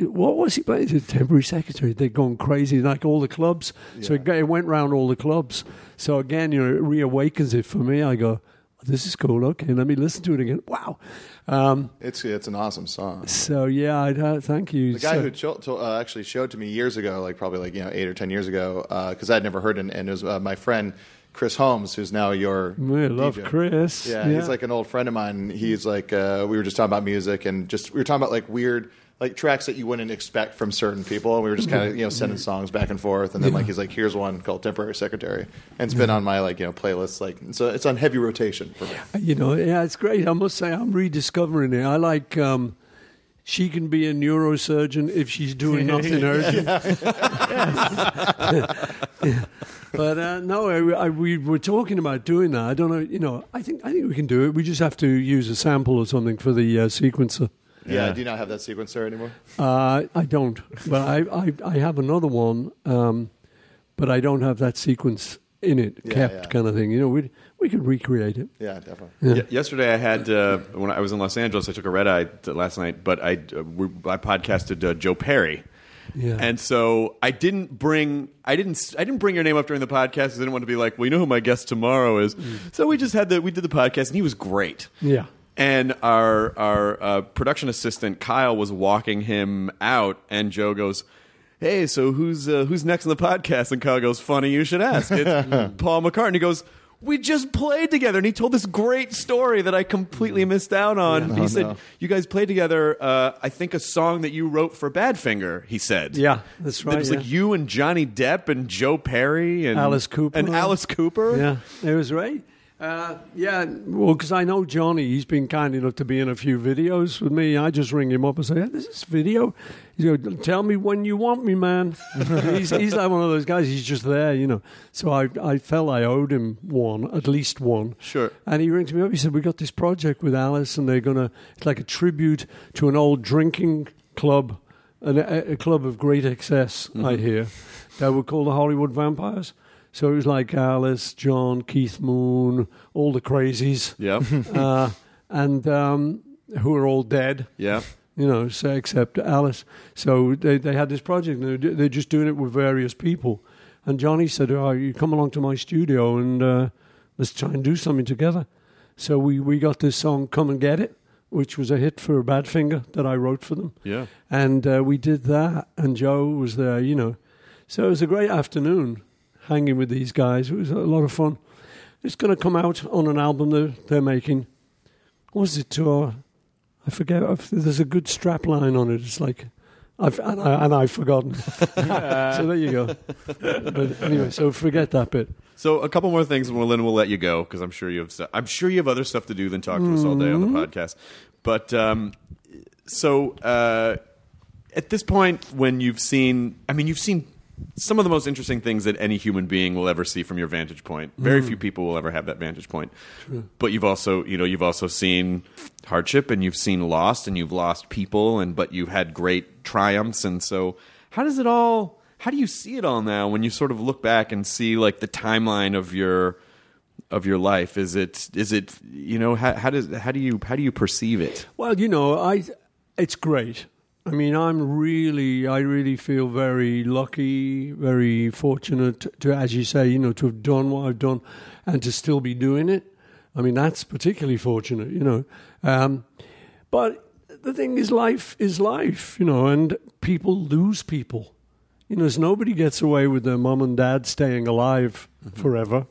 [SPEAKER 7] What was he playing? He's a temporary secretary. They're going crazy, like all the clubs. So it, it went round all the clubs. So again, you know, it reawakens it for me. I go, this is cool. Okay, let me listen to it again. Wow. Um,
[SPEAKER 8] it's it's an awesome song.
[SPEAKER 7] so yeah, I'd uh, thank you.
[SPEAKER 8] The guy
[SPEAKER 7] So-
[SPEAKER 8] who cho- to, uh, actually showed to me years ago, like probably like you know eight or ten years ago, because I'd never heard it, and it was uh, my friend Chris Holmes, who's now your
[SPEAKER 7] I love
[SPEAKER 8] DJ.
[SPEAKER 7] Chris.
[SPEAKER 8] Yeah, he's like an old friend of mine. He's like uh, we were just talking about music and just we were talking about like weird like tracks that you wouldn't expect from certain people, and we were just kind of you know sending songs back and forth, and then like he's like, here's one called "Temporary Secretary," and it's been on my like you know playlist like so it's on heavy rotation for me.
[SPEAKER 7] You know, yeah, it's great. I must say, I'm rediscovering it. I like. Um, she can be a neurosurgeon if she's doing nothing urgent. But uh, no, I, I, we were talking about doing that. I don't know. You know, I think I think we can do it. We just have to use a sample or something for the uh, sequencer.
[SPEAKER 8] Yeah. do you not have that sequencer anymore?
[SPEAKER 7] Uh, I don't, but I, I, I have another one, um, but I don't have that sequence in it
[SPEAKER 8] Yeah,
[SPEAKER 7] kept,
[SPEAKER 8] yeah.
[SPEAKER 7] kind of thing. You know, we we could recreate it.
[SPEAKER 8] Yeah, definitely.
[SPEAKER 4] Ye- yesterday, I had uh, when I was in Los Angeles, I took a red eye t- last night, but I uh, we, I podcasted uh, Joe Perry,
[SPEAKER 7] Yeah.
[SPEAKER 4] and so I didn't bring I didn't s- I didn't bring your name up during the podcast. 'cause I didn't want to be like, well, you know who my guest tomorrow is. So we just had the we did the podcast, and he was great.
[SPEAKER 7] Yeah.
[SPEAKER 4] And our our uh, production assistant Kyle was walking him out, and Joe goes, "Hey, so who's uh, who's next on the podcast?" And Kyle goes, "Funny you should ask. It's Paul McCartney." He goes, "We just played together," and he told this great story that I completely missed out on. he
[SPEAKER 8] Oh,
[SPEAKER 4] said,
[SPEAKER 8] no.
[SPEAKER 4] "You guys played together. Uh, I think a song that you wrote for Badfinger." He said,
[SPEAKER 7] Yeah, that's right,
[SPEAKER 4] It was like you and Johnny Depp and Joe Perry and
[SPEAKER 7] Alice Cooper.
[SPEAKER 4] and Alice Cooper."
[SPEAKER 7] Yeah, it was right. Uh, yeah, well, because I know Johnny. He's been kind enough to be in a few videos with me. I just ring him up and say, hey, "This is video." He's go, "Tell me when you want me, man." he's he's like one of those guys. He's just there, you know. So I I felt I owed him one, at least one.
[SPEAKER 4] Sure.
[SPEAKER 7] And he rings me up. He said, "We got this project with Alice, and they're gonna. It's like a tribute to an old drinking club, an, a, a club of great excess. I hear that were called the Hollywood Vampires." So it was like Alice, John, Keith Moon, all the crazies,
[SPEAKER 4] Yeah.
[SPEAKER 7] uh, and um, who are all dead
[SPEAKER 4] yeah.
[SPEAKER 7] you know, so except Alice. So they, they had this project, and they're, they're just doing it with various people. And Johnny said, "Oh, you come along to my studio and uh, let's try and do something together." So we, we got this song, "Come and Get It," which was a hit for Badfinger that I wrote for them,
[SPEAKER 4] Yeah.
[SPEAKER 7] and uh, we did that. And Joe was there, you know. So it was a great afternoon hanging with these guys. It was a lot of fun. It's going to come out on an album they're, they're making. What was it to our I forget. There's a good strap line on it. It's like, I've and, I, and I've forgotten. so there you go. But anyway, so forget that bit.
[SPEAKER 4] So a couple more things, and we'll, then we'll let you go because I'm sure you have. I'm sure you have other stuff to do than talk to us all day on the podcast. But um, so uh, at this point, when you've seen, I mean, you've seen some of the most interesting things that any human being will ever see from your vantage point. Very few mm. people will ever have that vantage point. But you've also, you know, you've also seen hardship, and you've seen lost, and you've lost people, and but you've had great triumphs, and so how does it all? How do you see it all now when you sort of look back and see like the timeline of your of your life? Is it is it you know how, how does how do you how do you perceive it?
[SPEAKER 7] Well, you know, I it's great. I mean, I'm really, I really feel very lucky, very fortunate to, to, as you say, you know, to have done what I've done, and to still be doing it. I mean, that's particularly fortunate, you know. Um, but the thing is, life is life, you know, and people lose people. You know, nobody gets away with their mum and dad staying alive forever.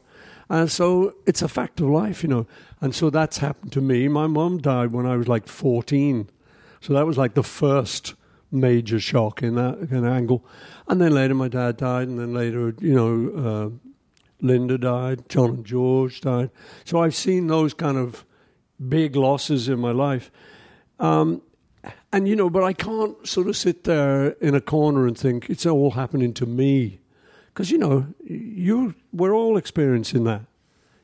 [SPEAKER 7] And so it's a fact of life, you know. And so that's happened to me. My mum died when I was like 14. So that was like the first major shock in that kind of angle. And then later my dad died, and then later, you know, uh, Linda died, John and George died. So I've seen those kind of big losses in my life. Um, and, you know, but I can't sort of sit there in a corner and think it's all happening to me. Because, you know, you, we're all experiencing that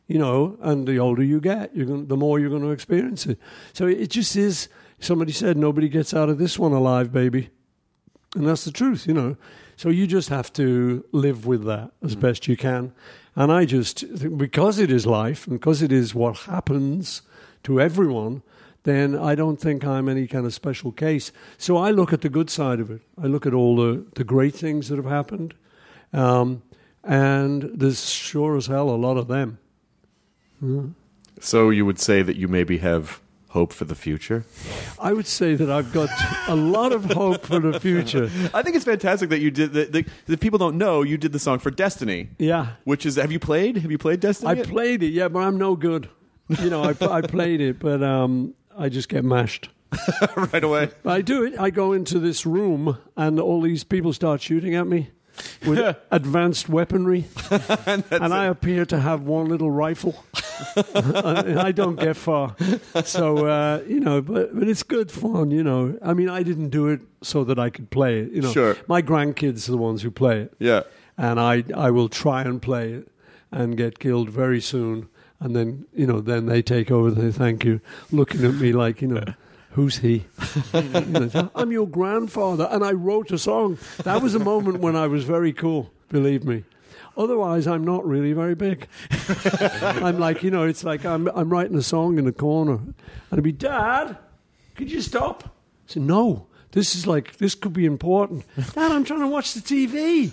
[SPEAKER 7] you know, and the older you get, you're going the more you're going to experience it. So it just is. Somebody said nobody gets out of this one alive, baby, and that's the truth, you know. So you just have to live with that as best you can. And I just because it is life and because it is what happens to everyone. Then I don't think I'm any kind of special case. So I look at the good side of it. I look at all the, the great things that have happened. Um, and there's sure as hell a lot of them.
[SPEAKER 4] So you would say that you maybe have hope for the future?
[SPEAKER 7] I would say that I've got a lot of hope for the future.
[SPEAKER 4] I think it's fantastic that you did that. The, the people don't know you did the song for Destiny.
[SPEAKER 7] Yeah.
[SPEAKER 4] Which is have you played? Have you played Destiny?
[SPEAKER 7] I
[SPEAKER 4] yet?
[SPEAKER 7] played it, yeah, but I'm no good. You know, I, I played it, but um, I just get mashed.
[SPEAKER 4] right away.
[SPEAKER 7] I do it. I go into this room, and all these people start shooting at me with advanced weaponry, and, I appear to have one little rifle, and I don't get far. So uh, you know, but but it's good fun. You know, I mean, I didn't do it so that I could play it. You know,
[SPEAKER 4] Sure.
[SPEAKER 7] my grandkids are the ones who play it.
[SPEAKER 4] Yeah.
[SPEAKER 7] and I I will try and play it and get killed very soon, and then you know then they take over. And they thank you, looking at me like you know. Who's he? I'm your grandfather, and I wrote a song. That was a moment when I was very cool. Believe me. Otherwise, I'm not really very big. I'm like, you know, it's like I'm I'm writing a song in a corner, and I'd be, Dad, could you stop? I said, No, this is like this could be important. Dad, I'm trying to watch the TV.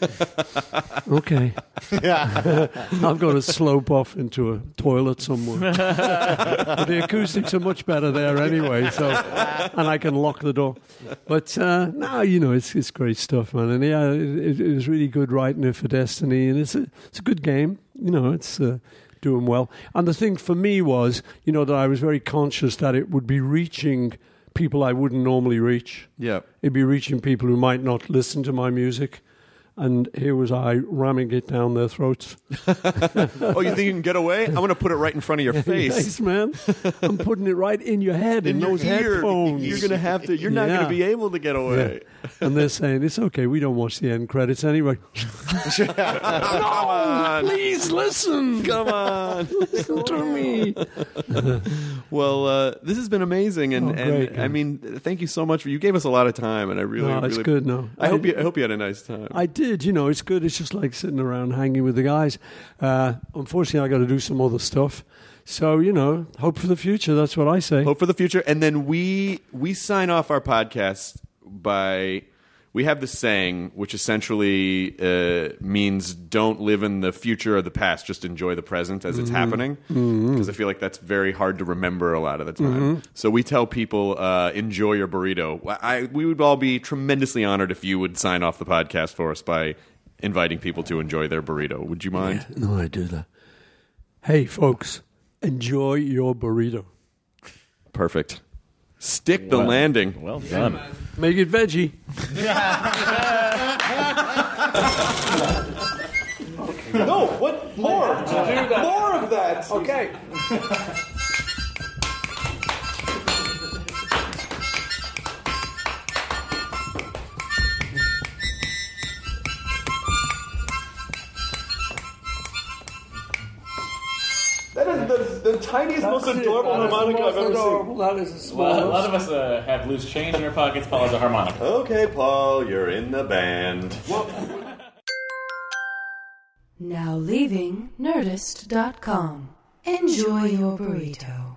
[SPEAKER 7] okay.
[SPEAKER 8] Yeah.
[SPEAKER 7] I've got to slope off into a toilet somewhere. but the acoustics are much better there anyway, so and I can lock the door. But uh, no, you know, it's it's great stuff, man. And yeah, it, it was really good writing it for Destiny, and it's a it's a good game. You know, it's. Uh, Doing well, and the thing for me was, you know, that I was very conscious that it would be reaching people I wouldn't normally reach.
[SPEAKER 4] Yeah.
[SPEAKER 7] It'd be reaching people who might not listen to my music. And here was I ramming it down their throats.
[SPEAKER 4] oh, you think you can get away? I'm going to put it right in front of your face.
[SPEAKER 7] Yes, man. I'm putting it right in your head in,
[SPEAKER 4] in your
[SPEAKER 7] those
[SPEAKER 4] ear.
[SPEAKER 7] headphones.
[SPEAKER 4] You're going to have to. You're not going to be able to get away.
[SPEAKER 7] and they're saying it's okay. We don't watch the end credits anyway.
[SPEAKER 4] Come on.
[SPEAKER 7] Please listen.
[SPEAKER 4] Come on.
[SPEAKER 7] Listen to me.
[SPEAKER 4] Well, uh, this has been amazing, and,
[SPEAKER 7] Oh, great,
[SPEAKER 4] and I mean, thank you so much. For, you gave us a lot of time, and I really,
[SPEAKER 7] No, it's
[SPEAKER 4] really,
[SPEAKER 7] good, no.
[SPEAKER 4] I, hope you, I hope you had a nice time.
[SPEAKER 7] I did. You know, it's good. It's just like sitting around hanging with the guys. Uh, unfortunately, I got to do some other stuff. So you know, hope for the future. That's what I say.
[SPEAKER 4] hope for the future, and then we we sign off our podcast by we have this saying, which essentially uh, means don't live in the future or the past, just enjoy the present as it's happening. Because I feel like that's very hard to remember a lot of the time. So we tell people uh, enjoy your burrito. I, we would all be tremendously honored if you would sign off the podcast for us by inviting people to enjoy their burrito. Would you mind?
[SPEAKER 7] No, I do that. Hey, folks, enjoy your burrito.
[SPEAKER 4] Perfect. Stick the landing.
[SPEAKER 9] Well done.
[SPEAKER 7] Make it veggie.
[SPEAKER 4] No, what more? More of that.
[SPEAKER 7] Okay.
[SPEAKER 4] the, the tiniest, most adorable harmonica I've ever seen.
[SPEAKER 7] That is a.
[SPEAKER 9] Well, a lot of us uh, have loose change in our pockets. Paul has a harmonica.
[SPEAKER 4] Okay, Paul, you're in the band.
[SPEAKER 5] Now leaving Nerdist.com. Enjoy your burrito.